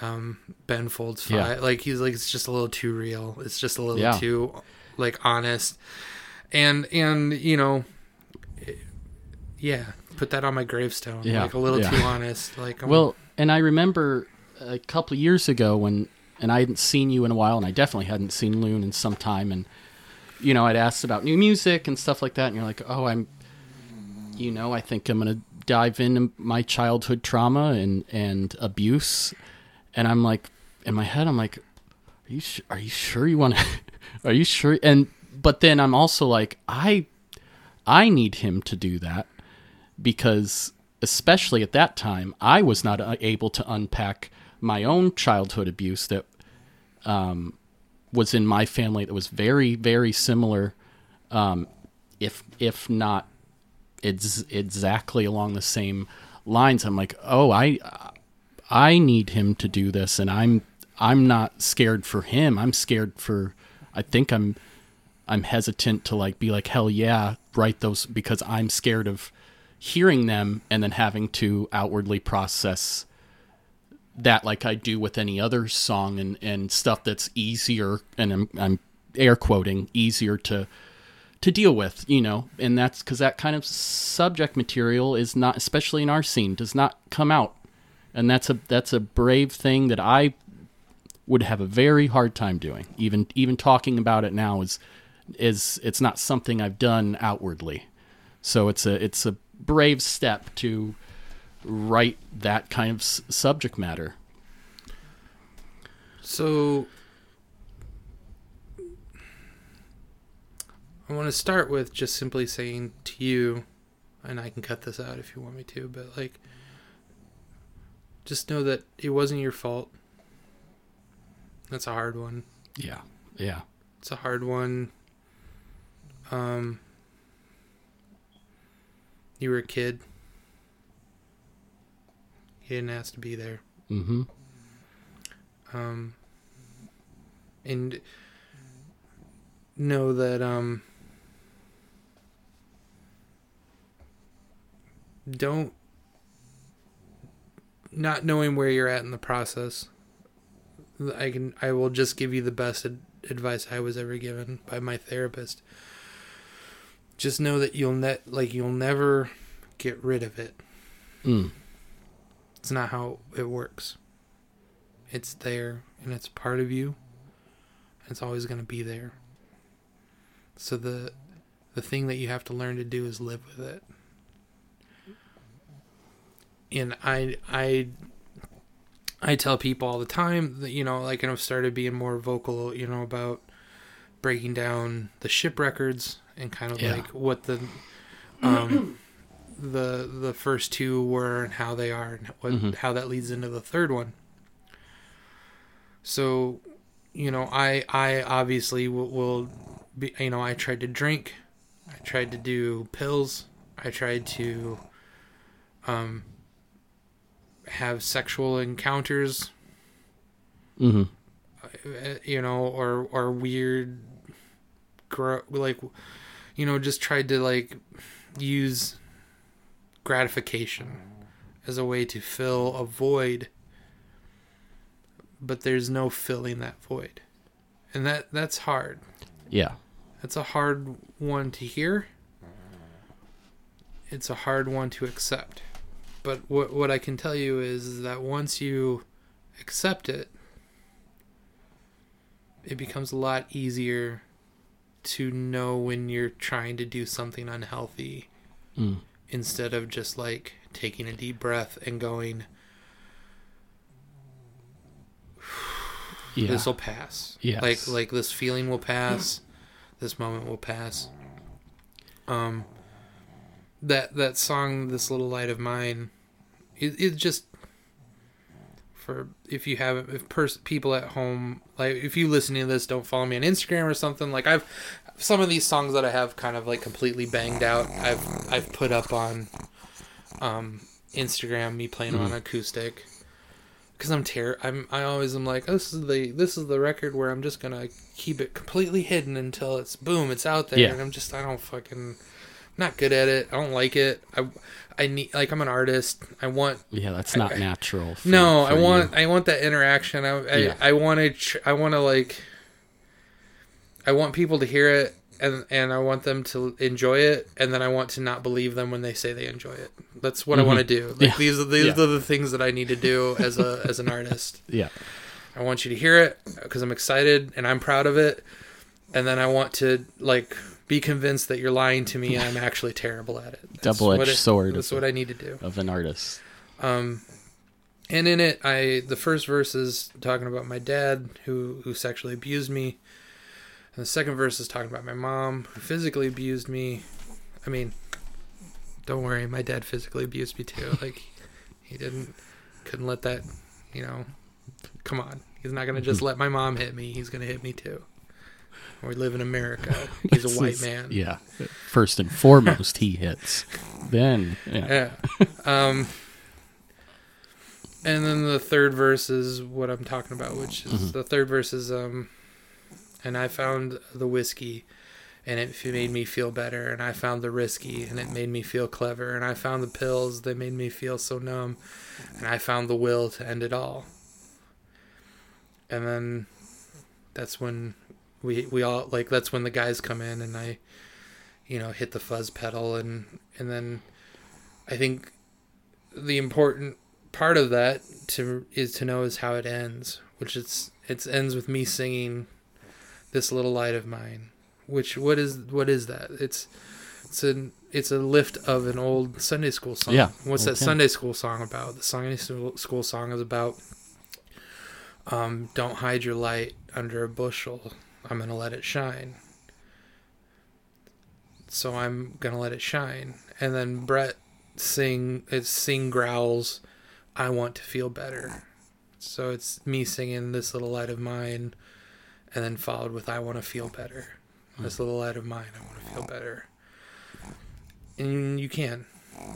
um Ben Folds Five. Yeah. Like he's like it's just a little too real. It's just a little Yeah. too like honest. And and you know yeah, put that on my gravestone. Yeah, like a little yeah. too honest. Like I'm, Well, and I remember a couple of years ago when, and I hadn't seen you in a while, and I definitely hadn't seen Loon in some time, and you know, I'd asked about new music and stuff like that, and you're like, oh, I'm, you know, I think I'm gonna dive into my childhood trauma and and abuse, and I'm like, in my head, I'm like, are you su- are you sure you want to? [laughs] are you sure? And but then I'm also like, I, I need him to do that because especially at that time i was not uh, able to unpack my own childhood abuse that um, was in my family that was very very similar um, if if not it's exactly along the same lines. I'm like oh i i need him to do this and i'm i'm not scared for him. I'm scared for i think i'm i'm hesitant to like be like hell yeah write those because i'm scared of hearing them and then having to outwardly process that like I do with any other song and, and stuff that's easier and I'm, I'm air quoting easier to to deal with you know? And that's because that kind of subject material is not especially in our scene does not come out. And that's a that's a brave thing that I would have a very hard time doing. Even even talking about it now is is it's not something I've done outwardly so it's a it's a brave step to write that kind of s- subject matter. So I want to start with just simply saying to you, and I can cut this out if you want me to, but like, just know that it wasn't your fault. That's a hard one. Yeah. Yeah. It's a hard one. Um, you were a kid. You didn't ask to be there. Mm-hmm. um, and know that um, don't not knowing where you're at in the process. I can I will just give you the best ad- advice I was ever given by my therapist. Just know that you'll net like you'll never get rid of it. Mm. It's not how it works. It's there and it's part of you. It's always going to be there. So the the thing that you have to learn to do is live with it. And I I I tell people all the time that you know like and I've started being more vocal, you know, about breaking down the ship records and kind of Yeah. like what the um [clears throat] the the first two were and how they are and what Mhm. how that leads into the third one. So, you know, I I obviously will, will be you know I tried to drink, I tried to do pills, I tried to um have sexual encounters, Mm-hmm. uh, you know, or or weird, gro- like, you know, just tried to like use gratification as a way to fill a void, but there's no filling that void, and that that's hard. Yeah. That's a hard one to hear. It's a hard one to accept. But what what I can tell you is that once you accept it, it becomes a lot easier to know when you're trying to do something unhealthy Mm. instead of just like taking a deep breath and going Yeah. this will pass. Yes. Like like this feeling will pass. this moment will pass. Um that that song this little light of mine it, it just for if you have if pers- people at home like if you listening to this don't follow me on Instagram or something like I've some of these songs that I have kind of like completely banged out I've I've put up on um Instagram me playing on acoustic. Because I'm ter- I'm I always am like oh, this is the this is the record where I'm just gonna keep it completely hidden until it's boom it's out there. Yeah. and I'm just I don't fucking not good at it. I don't like it. I I need like I'm an artist I want Yeah, that's not natural. for- no for I you. want I want that interaction I I, Yeah. I want to I want to like I want people to hear it and and I want them to enjoy it, and then I want to not believe them when they say they enjoy it. That's what I want to do. Like Mm-hmm. Yeah. these are these Yeah. are the things that I need to do as a [laughs] as an artist. Yeah. I want you to hear it because I'm excited and I'm proud of it, and then I want to like be convinced that you're lying to me and I'm actually terrible at it. Double-edged sword That's what I need to do. Of an artist. Um, and in it, I the first verse is talking about my dad who who sexually abused me, and the second verse is talking about my mom who physically abused me. I mean, don't worry, my dad physically abused me too. [laughs] Like he didn't couldn't let that, you know. Come on, he's not gonna just [laughs] let my mom hit me. He's gonna hit me too. We live in America. [laughs] He's a white man. Yeah. First and foremost, he hits. Then, yeah. Yeah. Um, and then the third verse is what I'm talking about, which is Mhm. the third verse is um, and I found the whiskey, and it made me feel better, and I found the risky, and it made me feel clever, and I found the pills, they made me feel so numb, and I found the will to end it all. And then that's when we we all like that's when the guys come in and I you know hit the fuzz pedal and and then I think the important part of that to is to know is how it ends, which it's it ends with me singing this little light of mine. Which what is what is that? It's it's an it's a lift of an old Sunday school song. Yeah, What's that. Sunday school song about? The Sunday school school song is about um, don't hide your light under a bushel. I'm gonna let it shine. So I'm gonna let it shine. And then Brett sing it's sing growls, I want to feel better. So it's me singing this little light of mine and then followed with I want to feel better. Hmm. This little light of mine, I want to feel better. And you can.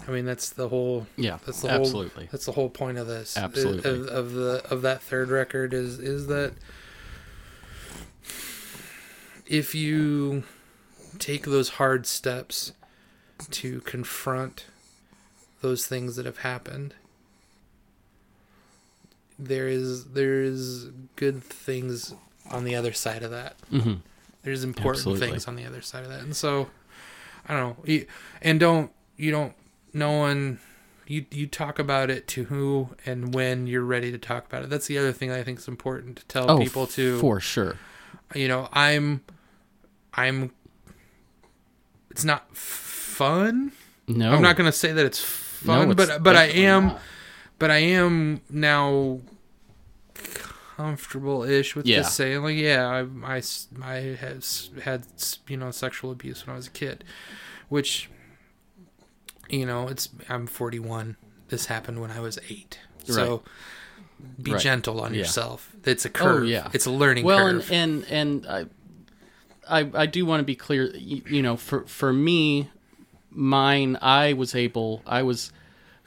I mean that's the whole Yeah. that's the whole absolutely. that's the whole point of this. Absolutely. Of, of the of that third record is is that if you take those hard steps to confront those things that have happened, there is there is good things on the other side of that. hmm There's important Absolutely. things on the other side of that, and so I don't know. You, and don't you don't no one you you talk about it to who and when you're ready to talk about it. That's the other thing I think is important to tell Oh, people to. for sure. You know, I'm I'm. It's not fun. No, I'm not gonna say that it's fun, No, it's but but I am not. but I am now comfortable-ish with Yeah. just saying like, yeah, I I I has had you know sexual abuse when I was a kid, which you know it's I'm 41. This happened when I was eight, so be Right. gentle on Yeah. yourself. It's a curve. yeah. it's a learning well curve. and and and I, I I do want to be clear you, you know for for me mine I was able I was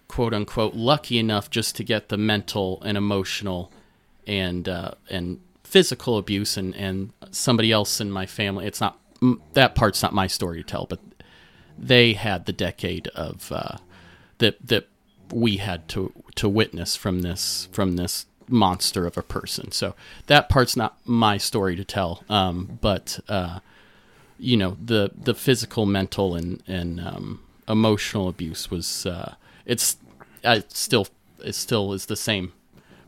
quote unquote lucky enough just to get the mental and emotional and uh, and physical abuse and and somebody else in my family it's not that part's not my story to tell but they had the decade of uh, that that we had to to witness from this from this monster of a person. So that part's not my story to tell. Um, but uh, you know the the physical, mental, and and um, emotional abuse was uh, it's I still it still is the same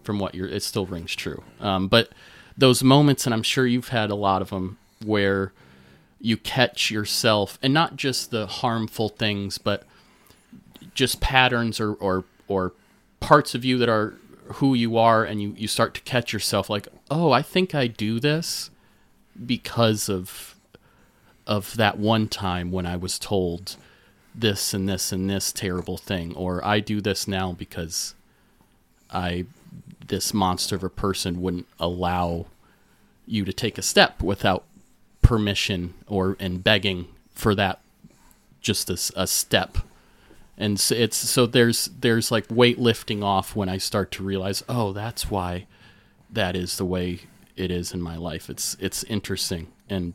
from what you're it still rings true. Um, but those moments, and I'm sure you've had a lot of them where you catch yourself and not just the harmful things but just patterns or or or parts of you that are who you are and you you start to catch yourself like oh i think i do this because of of that one time when i was told this and this and this terrible thing or i do this now because i this monster of a person wouldn't allow you to take a step without permission or and begging for that just a step and so it's so there's there's like weight lifting off when i start to realize oh that's why that is the way it is in my life. It's it's interesting. And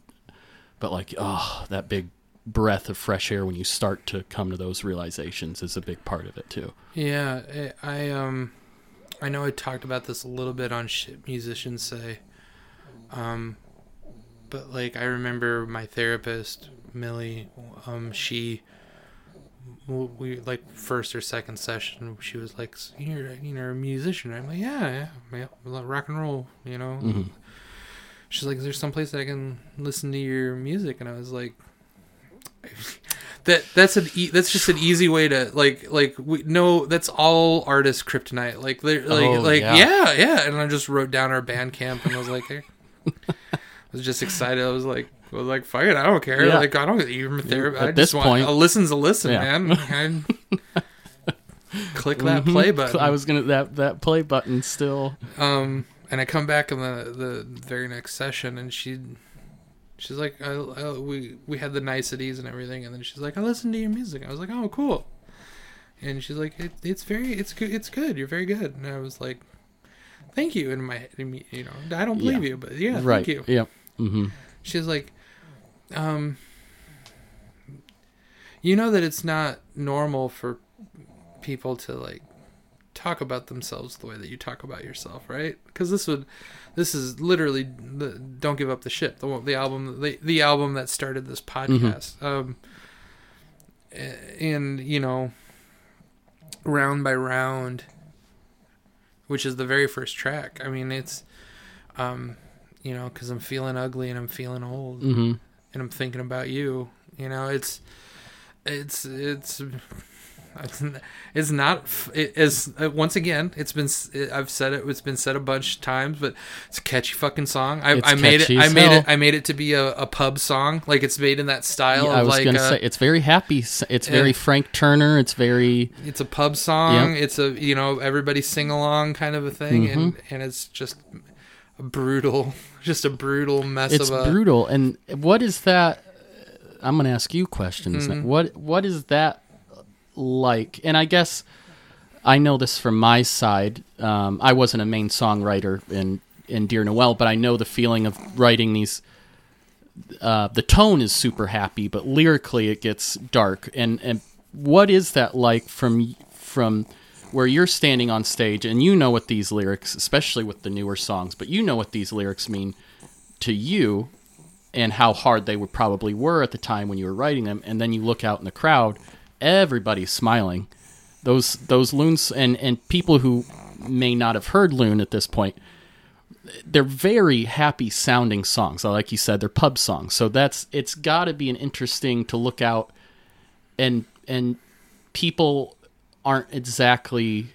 but like oh that big breath of fresh air when you start to come to those realizations is a big part of it too. Yeah, I um, I know I talked about this a little bit on shit musicians say, um, but like I remember my therapist Millie, um, she we like first or second session she was like you're you know a musician i'm like yeah yeah, yeah rock and roll you know Mhm. she's like is there some place that i can listen to your music and i was like [laughs] that that's an e- that's just an easy way to like like we no that's all artist kryptonite like they're like Oh, like yeah. yeah. yeah and i just wrote down our Bandcamp and i was like [laughs] i was just excited i was like was like fuck it i don't care Yeah. like i don't even you therapy At i this just want point- a listen's a listen Yeah. man [laughs] click that Mhm. play button I was gonna that that play button still. um, and I come back in the the very next session, and she, she's like, I, I, we we had the niceties and everything, and then she's like, I listened to your music. I was like, oh, cool. And she's like, it, it's very, it's good, it's good. You're very good. And I was like, thank you. In my, you know, I don't believe Yeah. you, but yeah, right. thank you. Yep. hmm She's like, um, you know that it's not normal for people to like talk about themselves the way that you talk about yourself, right? Because this would, this is literally the "Don't Give Up the Ship," the the album, the the album that started this podcast. Um, and you know, round by round, which is the very first track. I mean, it's, um, you know, because I'm feeling ugly and I'm feeling old hmm and I'm thinking about you. You know, it's it's it's [laughs] it's not it is uh, once again it's been i've said it it's been said a bunch of times but it's a catchy fucking song I, I made it I made hell. it I made it to be a, a pub song like it's made in that style I of was like gonna uh, say it's very happy. It's very Yeah. Frank Turner. It's very it's a pub song it's a you know everybody sing along kind of a thing and Mm-hmm. and it's just brutal [laughs] just a brutal mess it's of a brutal. And what is that? I'm gonna ask you questions. Mm-hmm. What what is that like? And I guess I know this from my side. Um, I wasn't a main songwriter in in Dear Noel, but I know the feeling of writing these. Uh, the tone is super happy, but lyrically it gets dark. And and what is that like from from where you're standing on stage and you know what these lyrics, especially with the newer songs, but you know what these lyrics mean to you and how hard they would probably were at the time when you were writing them. And then you look out in the crowd everybody's smiling. Those those loons and and people who may not have heard loon at this point they're very happy sounding songs. Like you said they're pub songs. So that's it's got to be an interesting to look out and and people aren't exactly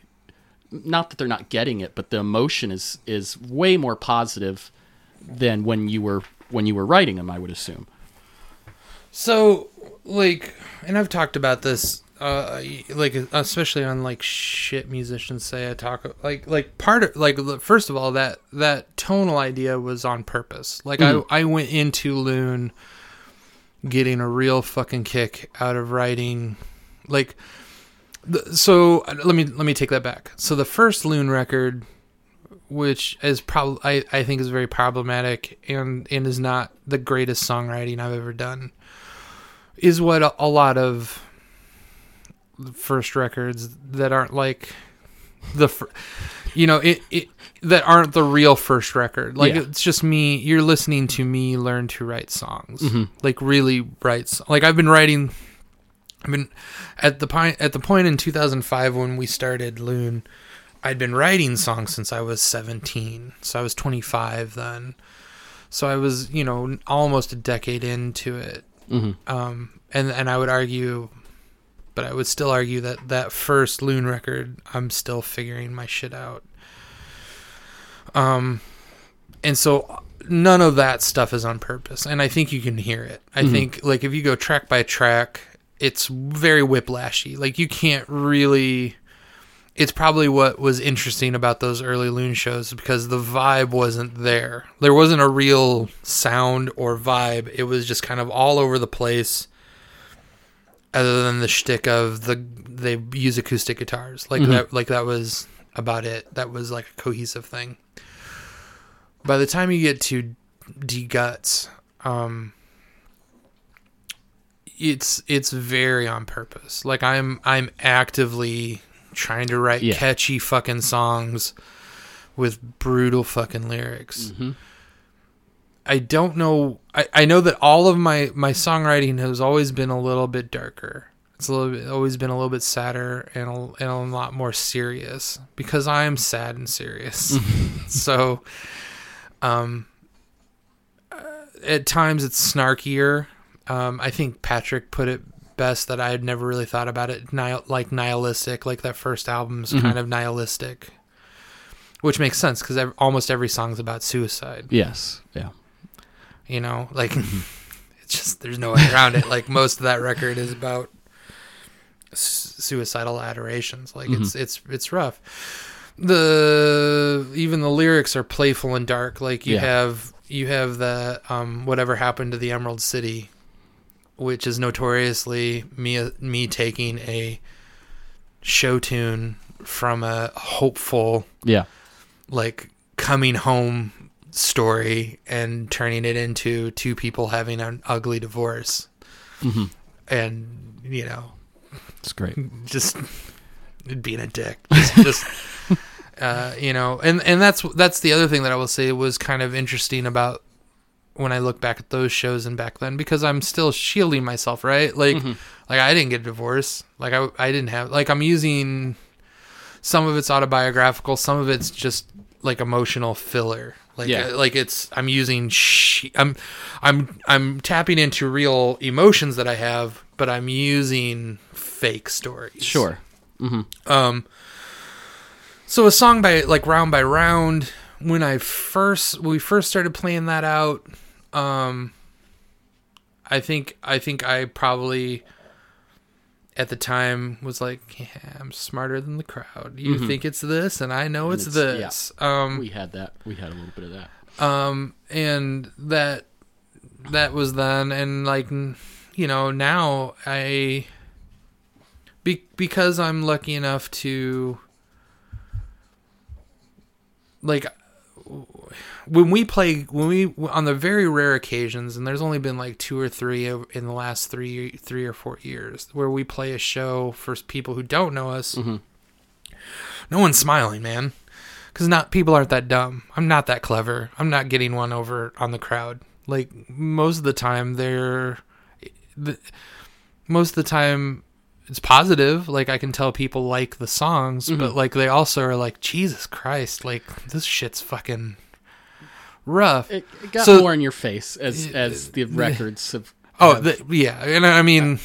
not that they're not getting it but the emotion is is way more positive than when you were when you were writing them i would assume So, like, and I've talked about this, uh, like, especially on like shit musicians say I talk like like part of like first of all that that tonal idea was on purpose. Like I I went into Loon getting a real fucking kick out of writing, like. The, so uh, let me let me take that back. So the first Loon record, which is probably I, I think is very problematic and and is not the greatest songwriting I've ever done is what a, a lot of first records that aren't like the fir- you know it, it that aren't the real first record like Yeah. it's just me you're listening to me learn to write songs Mm-hmm. like really write like i've been writing i've been at the point at the point in 2005 when we started loon i'd been writing songs since i was 17 so i was 25 then. So i was you know almost a decade into it. Hmm um, and and I would argue, but I would still argue that that first Loon record, I'm still figuring my shit out. Um, and so none of that stuff is on purpose, and I think you can hear it. I think like if you go track by track, it's very whiplashy. Like you can't really. It's probably what was interesting about those early Loon shows because the vibe wasn't there. There wasn't a real sound or vibe. It was just kind of all over the place. Other than the shtick of the they use acoustic guitars, like that, like that was about it. That was like a cohesive thing. By the time you get to D Guts, um, it's it's very on purpose. Like I'm I'm actively trying to write Yeah. catchy fucking songs with brutal fucking lyrics. Mhm. I don't know. I, I know that all of my my songwriting has always been a little bit darker. It's a little bit, always been a little bit sadder and a, and a lot more serious because I am sad and serious. [laughs] so, um, uh, at times it's snarkier. Um, I think Patrick put it best that I had never really thought about it nihil- like nihilistic, like that first album's kind of nihilistic, which makes sense because ev- almost every song's about suicide. Yes. Yeah. You know, like [laughs] it's just there's no way around it. Like most of that record is about s- suicidal adorations. Like it's it's it's rough. The even the lyrics are playful and dark. Like you Yeah. have you have the um whatever happened to the Emerald City, which is notoriously me me taking a show tune from a hopeful Yeah. like coming home story and turning it into two people having an ugly divorce hmm and you know It's great. just being a dick just, just [laughs] uh you know and and that's that's the other thing that i will say was kind of interesting about when i look back at those shows and back then because i'm still shielding myself right like like i didn't get a divorce like i i didn't have like i'm using some of it's autobiographical some of it's just like emotional filler like Yeah. like it's i'm using sh- i'm i'm i'm tapping into real emotions that i have but i'm using fake stories Sure. um, so a song by like round by round. When I first when we first started playing that out, um, I think I think I probably at the time was like, yeah, I'm smarter than the crowd. You think it's this, and I know it's, Mm-hmm. it's- yeah. this. Um, We had that. We had a little bit of that. um and that that was then and like you know now i be, because i'm lucky enough to like when we play when we on the very rare occasions and there's only been like two or three in the last three three or four years where we play a show for people who don't know us mm-hmm. no one's smiling man. Because not people aren't that dumb. I'm not that clever. I'm not getting one over on the crowd. Like most of the time they're the, most of the time it's positive. Like i can tell people like the songs mm-hmm. but like they also are like jesus christ like this shit's fucking rough It, it got So- more in your face as as the records have. oh have- the, yeah and i mean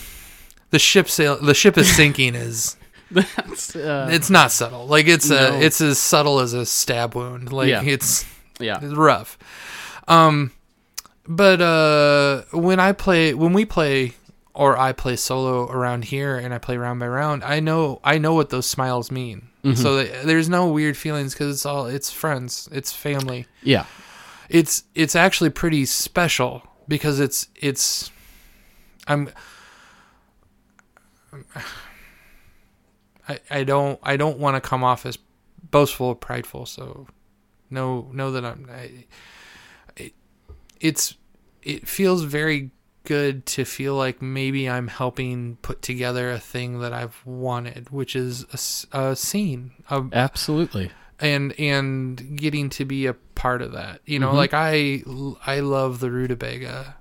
the ship sail the ship is sinking is [laughs] that's uh, it's not subtle like it's a it's as subtle as a stab wound like Yeah. it's yeah. It's rough. Um, but uh, when I play, when we play, or I play solo around here, and I play round by round, I know, I know what those smiles mean. So th- there's no weird feelings because it's all, it's friends, it's family. Yeah. It's, it's actually pretty special because it's, it's, I'm. [sighs] I, I don't I don't want to come off as boastful or prideful so know know that I'm I, it, it's it feels very good to feel like maybe I'm helping put together a thing that I've wanted which is a scene a, Absolutely. and and getting to be a part of that you know Mhm. like I I love the rutabaga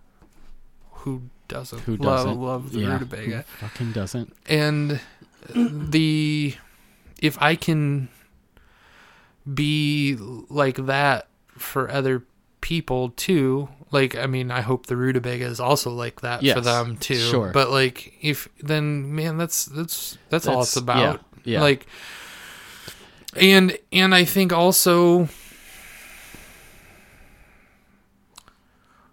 who doesn't Who doesn't? love the yeah. rutabaga Who fucking doesn't? and the if I can be like that for other people too like i mean i hope the rutabaga is also like that for them too sure. but like if then man that's that's that's, all it's about yeah, yeah. like and and i think also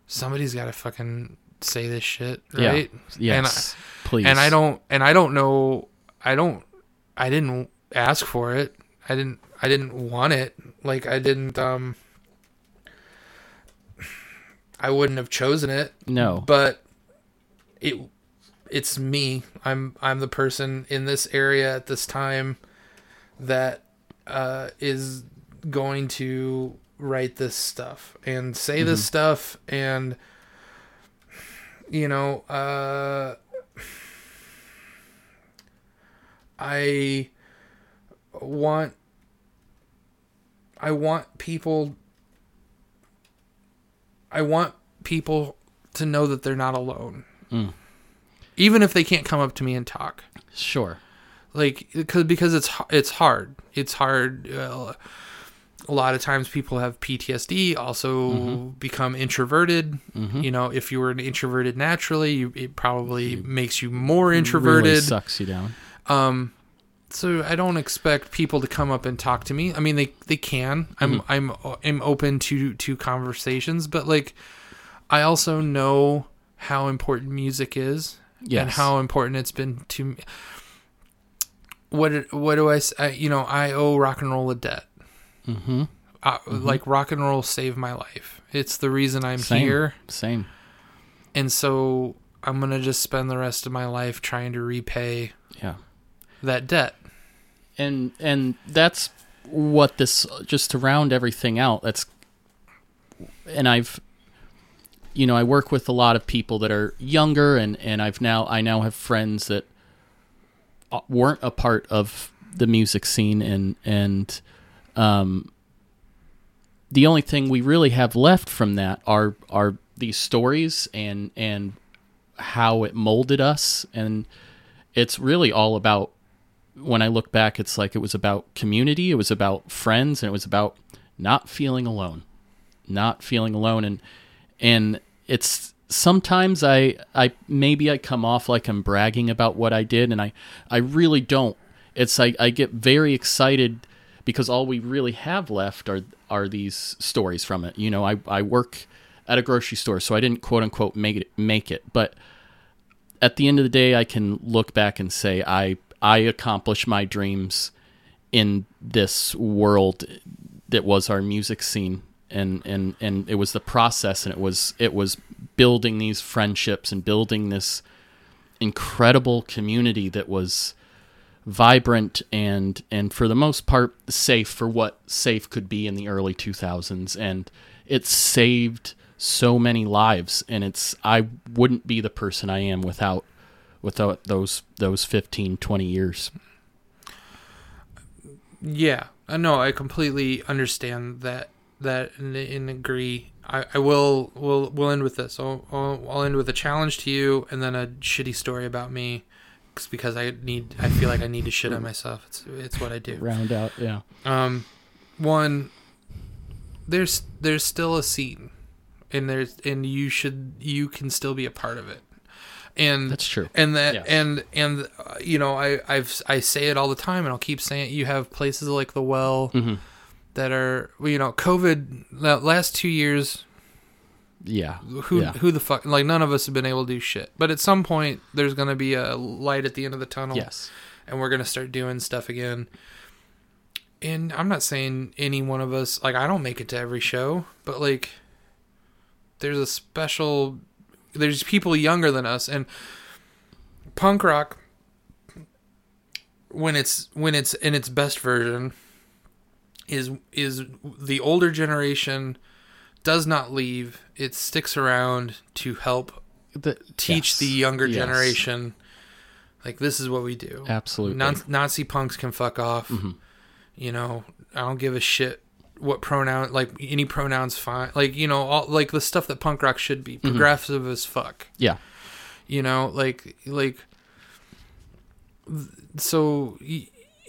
somebody's got to fucking say this shit Yeah. right Yes. Please. and I don't and I don't know I don't I didn't ask for it. I didn't I didn't want it. Like I didn't um I wouldn't have chosen it, No. but it it's me. I'm I'm the person in this area at this time that uh is going to write this stuff and say this stuff and you know uh I want I want people I want people to know that they're not alone. Even if they can't come up to me and talk. Sure. Like because because it's it's hard. It's hard uh, a lot of times people have PTSD, also mm-hmm. become introverted. Mm-hmm. You know, if you were an introverted naturally, you, it probably makes you more Really introverted. sucks you down. Um, so I don't expect people to come up and talk to me. I mean, they they can. I'm mm-hmm. I'm I'm open to to conversations, but like, I also know how important music is and how important it's been to me. What what do I you know I owe rock and roll a debt. Mm-hmm. Uh, Like rock and roll saved my life. It's the reason I'm Same. here, Same. and so I'm gonna just spend the rest of my life trying to repay Yeah. that debt. and and that's what this just to round everything out that's and i've you know i work with a lot of people that are younger and and i've now i now have friends that uh, weren't a part of the music scene and and um the only thing we really have left from that are are these stories and and how it molded us and it's really all about when I look back, it's like it was about community, it was about friends, and it was about not feeling alone, not feeling alone, and and it's sometimes I I maybe I come off like I'm bragging about what I did, and I I really don't. It's like I get very excited because all we really have left are are these stories from it. You know, I I work at a grocery store, so I didn't quote unquote make it make it, but at the end of the day, I can look back and say I I accomplished my dreams in this world that was our music scene, and and and it was the process, and it was it was building these friendships and building this incredible community that was vibrant and and for the most part safe for what safe could be in the early 2000s and it saved so many lives and it's I wouldn't be the person I am without without those those 15 20 years Yeah, know. I completely understand that that and, and agree. I, I will will will end with this. I'll, I'll I'll end with a challenge to you, and then a shitty story about me, 'cause- because I need. I feel like I need to shit on myself. It's it's what I do. round out yeah Um, one, there's there's still a scene, and there's and you should you can still be a part of it, and that's true and that Yes. and and uh, you know I I've I say it all the time, and I'll keep saying it. You have places like the Well Mhm. that are you know COVID the last two years. Yeah Who yeah who the fuck like none of us have been able to do shit. But at some point, there's gonna be a light at the end of the tunnel yes and we're gonna start doing stuff again. And I'm not saying any one of us like I don't make it to every show, but like there's a special there's people younger than us and punk rock when it's when it's in its best version is is the older generation does not leave it sticks around to help The- teach yes. the younger Yes. generation like this is what we do absolutely Non- Nazi punks can fuck off. Mhm. You know, I don't give a shit what pronoun like any pronouns fine. Like you know, all like the stuff that punk rock should be progressive as fuck. yeah You know, like like so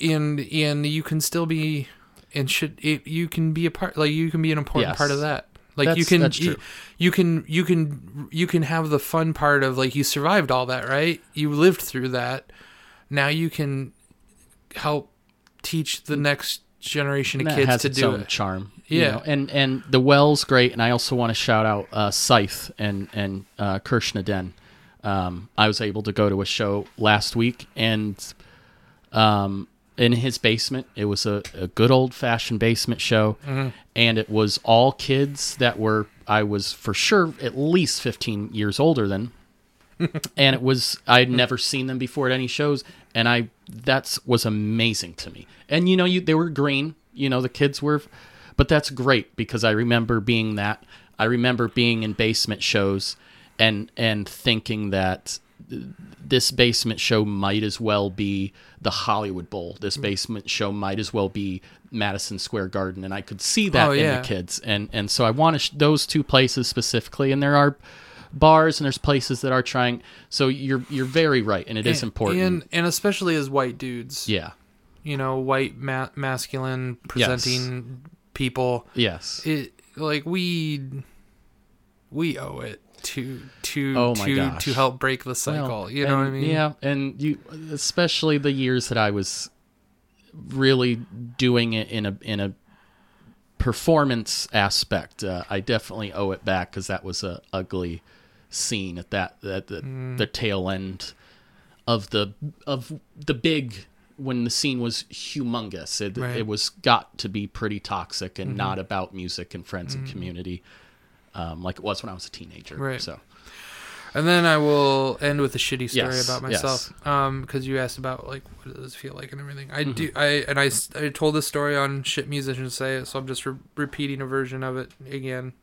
and and you can still be and should it, you can be a part like you can be an important Yes. part of that. Like you can that's you, true. you can you can you can have the fun part of like you survived all that, right? You lived through that. Now you can help teach the next generation of that kids to do it. charm. you Yeah. know, and and the well's great, and I also want to shout out uh, Scythe and and uh, Kirshna Den. Um, I was able to go to a show last week, and um, in his basement, it was a, a good old fashioned basement show, Mm-hmm. and it was all kids that were I was for sure at least fifteen years older than [laughs] and it was I'd never seen them before at any shows, and I that's was amazing to me. And you know, you they were green, you know, the kids were, but that's great because I remember being that. I remember being in basement shows, and and thinking that this basement show might as well be the Hollywood Bowl. This mm. basement show might as well be Madison Square Garden, and I could see that Oh, in yeah. the kids. And and so I want to sh- those two places specifically. And there are bars and there's places that are trying. So you're you're very right, and it is important. and and especially as white dudes. yeah. you know, white ma- masculine presenting people. Yes. It like we we owe it to to Oh to gosh. to help break the cycle. Well, you know what I mean? Yeah, and you especially the years that I was really doing it in a in a performance aspect. Uh, I definitely owe it back because that was a ugly scene at that at the Mm. the tail end of the of the big when the scene was humongous. It, Right. Mm-hmm. it was got to be pretty toxic and not about music and friends and community. Um, like it was when I was a teenager. Right. So And then I will end with a shitty story Yes, about myself. Um, because you asked about like what does it feel like and everything. Mm-hmm. I do. I and I, I told this story on shit musicians say it, so I'm just re- repeating a version of it again,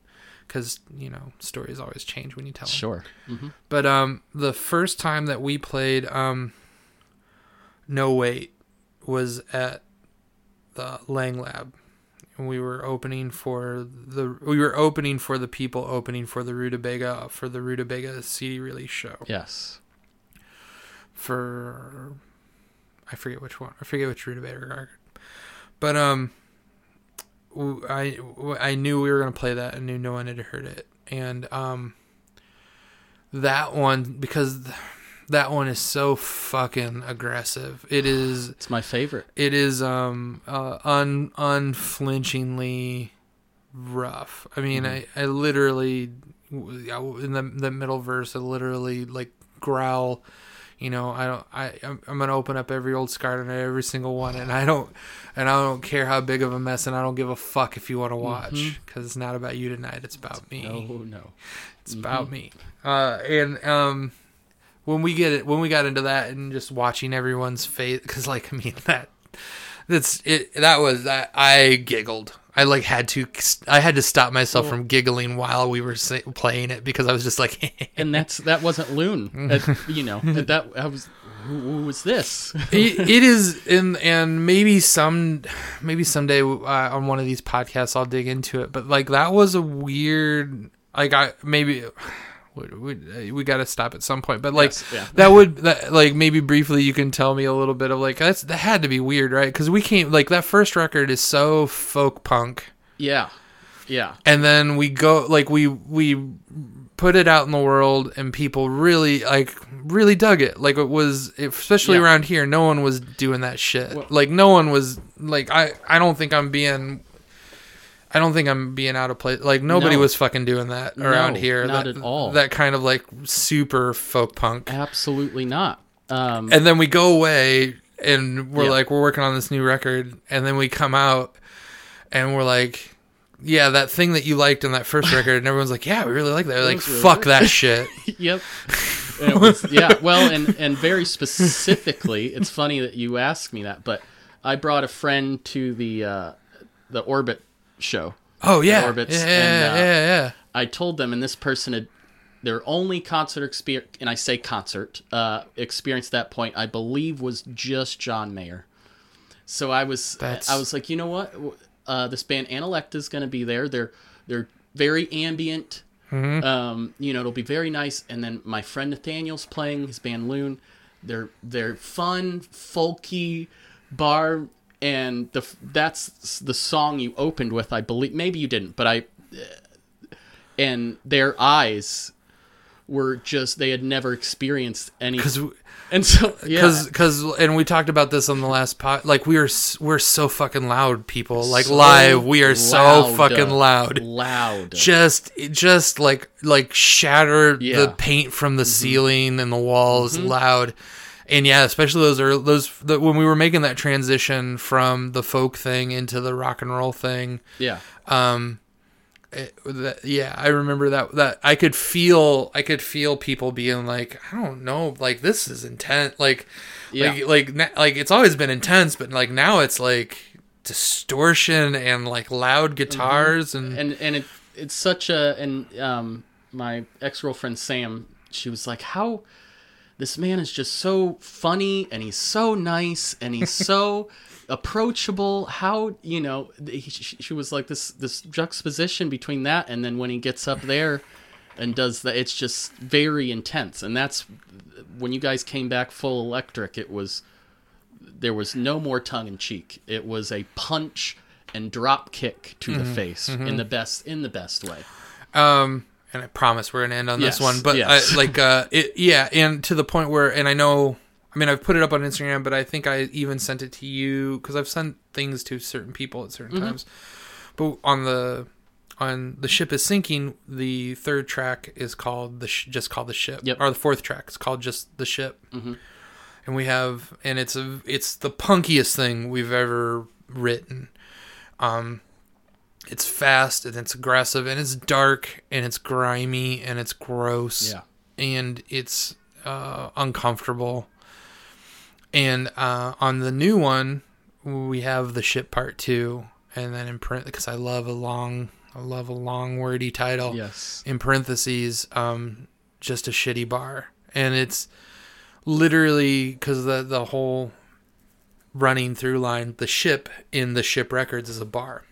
because you know stories always change when you tell them. sure. hmm But um, the first time that we played um, No Wait was at the Lang Lab. We were opening for the we were opening for the people opening for the Rutabaga for the Rutabaga CD release show Yes. for I forget which one I forget which Rutabaga record, but um, i i knew we were gonna play that. I knew no one had heard it, and um, that one because that one is so fucking aggressive. It is It's my favorite. it is um uh, un unflinchingly rough. I mean, I I literally in the the middle verse, I literally like growl. You know, I don't. I I'm, I'm gonna open up every old scar and every single one, and I don't, and I don't care how big of a mess, and I don't give a fuck if you want to watch, because it's not about you tonight. It's about me. No, no. It's about me. Uh, and um, when we get it, when we got into that, and just watching everyone's face, because like [laughs] I mean that, that's it. That was that I giggled. I like had to. I had to stop myself from giggling while we were playing it because I was just like, [laughs] And that's that wasn't Loon. [laughs] You know, that I was. Who, who was this? it, it is and and maybe some maybe someday uh, on one of these podcasts I'll dig into it but like that was a weird like I maybe Uh, we, we, we got to stop at some point but like Yes, yeah. that would that like maybe briefly you can tell me a little bit of like that's that had to be weird right because we came like that first record is so folk punk Yeah, yeah. and then we go like we we put it out in the world and people really like really dug it like it was especially Yeah. around here no one was doing that shit Well- like no one was like i i don't think i'm being i don't think i'm being out of place like nobody No. was fucking doing that around No, here not that, at all. that kind of like super folk punk Absolutely not. Um, and then we go away and we're Yeah. like we're working on this new record and then we come out and we're like yeah that thing that you liked in that first [laughs] record and everyone's like yeah we really like that We're like was really fuck good." that [laughs] shit yep. [laughs] And it was, yeah. Well, and and very specifically, it's funny that you asked me that, but I brought a friend to the uh, the Orbit show. oh yeah Orbits yeah and, uh, yeah yeah I told them, and this person had their only concert experience, and I say concert uh, experience at that point, I believe, was just John Mayer. So I was, That's- I was like, you know what, uh, this band Analecta is going to be there. They're they're very ambient. Um, you know, it'll be very nice. And then my friend Nathaniel's playing his band Loon. They're they're fun, folky bar, and the that's the song you opened with. I believe maybe you didn't, but I and their eyes were just they had never experienced any because and so yeah because because and we talked about this on the last pod like we are we're so fucking loud people like So live we are so fucking loud loud just just like like shatter Yeah. Mm-hmm. the paint from the ceiling and the walls loud and yeah especially those are those the, when we were making that transition from the folk thing into the rock and roll thing yeah um it, that, yeah i remember that that i could feel i could feel people being like i don't know like this is intense like Yeah. like like like it's always been intense but like now it's like distortion and like loud guitars and and and it it's such a and um my ex-girlfriend Sam she was like how this man is just so funny and he's so nice and he's [laughs] so approachable. How you know? He, she, she was like this this juxtaposition between that and then when he gets up there and does that, it's just very intense. And that's when you guys came back full electric. It was there was no more tongue in cheek. It was a punch and drop kick to the face in the best in the best way. Um, and I promise we're gonna end on Yes, this one, but yes. I, [laughs] like, uh, it, yeah, and to the point where, and I know, I mean, I've put it up on Instagram, but I think I even sent it to you because I've sent things to certain people at certain Mm-hmm. times. But on the on the ship is sinking, the third track is called the sh- just called the ship, Yep. or the fourth track is called just the ship, Mm-hmm. and we have, and it's a it's the punkiest thing we've ever written. Um, it's fast and it's aggressive and it's dark and it's grimy and it's gross Yeah. and it's uh, uncomfortable. And uh, on the new one, we have the ship part two, and then in print because I love a long, I love a long wordy title. Yes. In parentheses, um, just a shitty bar, and it's literally because the the whole running through line, the ship in the ship records is a bar,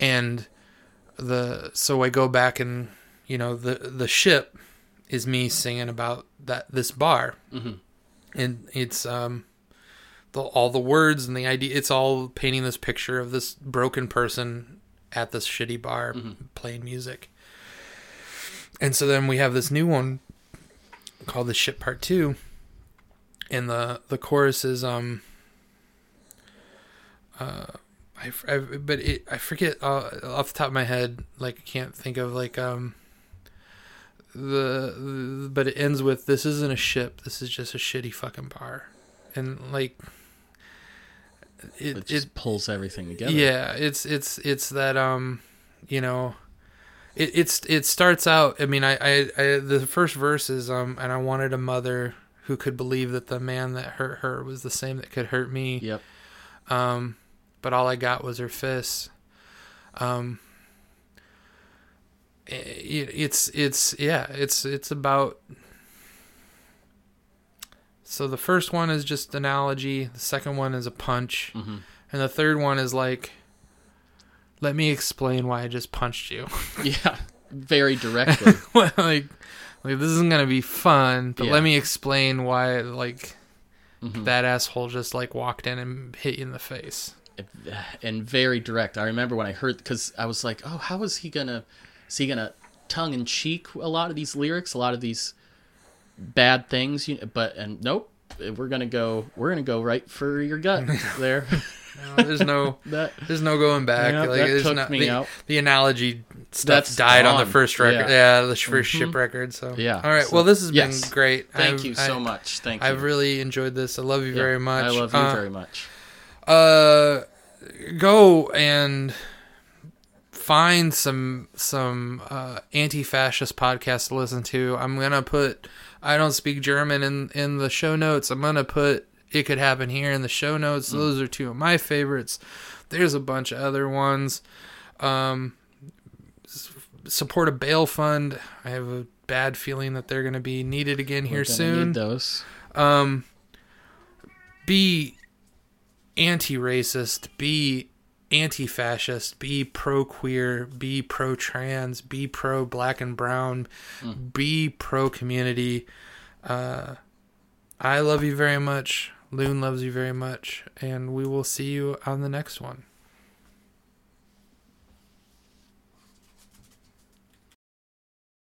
and the so I go back and you know the the ship is me singing about that this bar, Mhm. and it's um the all the words and the idea. It's all painting this picture of this broken person at this shitty bar playing music. And so then we have this new one called the ship part two, and the the chorus is um. Uh, I, I but it I forget uh, off the top of my head like I can't think of like um the, the but it ends with this isn't a ship this is just a shitty fucking bar and like It it just it pulls everything together. yeah it's it's it's that um you know it it's it starts out I mean I I, I the first verse is um and I wanted a mother who could believe that the man that hurt her was the same that could hurt me Yep. um, but all I got was her fists. Um, it, it's it's yeah, it's it's about. So the first one is just analogy. The second one is a punch, Mhm. and the third one is like, let me explain why I just punched you. [laughs] Yeah. Very directly. [laughs] like, like this isn't gonna be fun, but Yeah. let me explain why like Mhm. that asshole just like walked in and hit you in the face. And very direct. I remember when I heard because I was like, "Oh, how is he gonna? Is he gonna tongue in cheek a lot of these lyrics, a lot of these bad things?" You know, but and nope, we're gonna go. We're gonna go right for your gut [laughs] there. No, there's no [laughs] that There's no going back. Like, that took not, me the, out. the analogy stuff That's died on the first record. Yeah. Yeah, the sh- 1st ship record. So Yeah, All right. so- well, this has yes. been great. thank I've- you so I- much. Thank you. I've really enjoyed this. I love you Yeah, very much. I love you Uh, very much. Uh, go and find some some uh, anti-fascist podcasts to listen to. I'm gonna put I don't speak German in in the show notes. I'm gonna put it could happen here in the show notes. Those are two of my favorites. There's a bunch of other ones. Um, support a bail fund. I have a bad feeling that they're gonna be needed again here soon Need those. um be anti-racist be anti-fascist be pro-queer be pro-trans be pro-black and brown be pro-community. Uh i love you very much. Loon loves you very much. And we will see you on the next one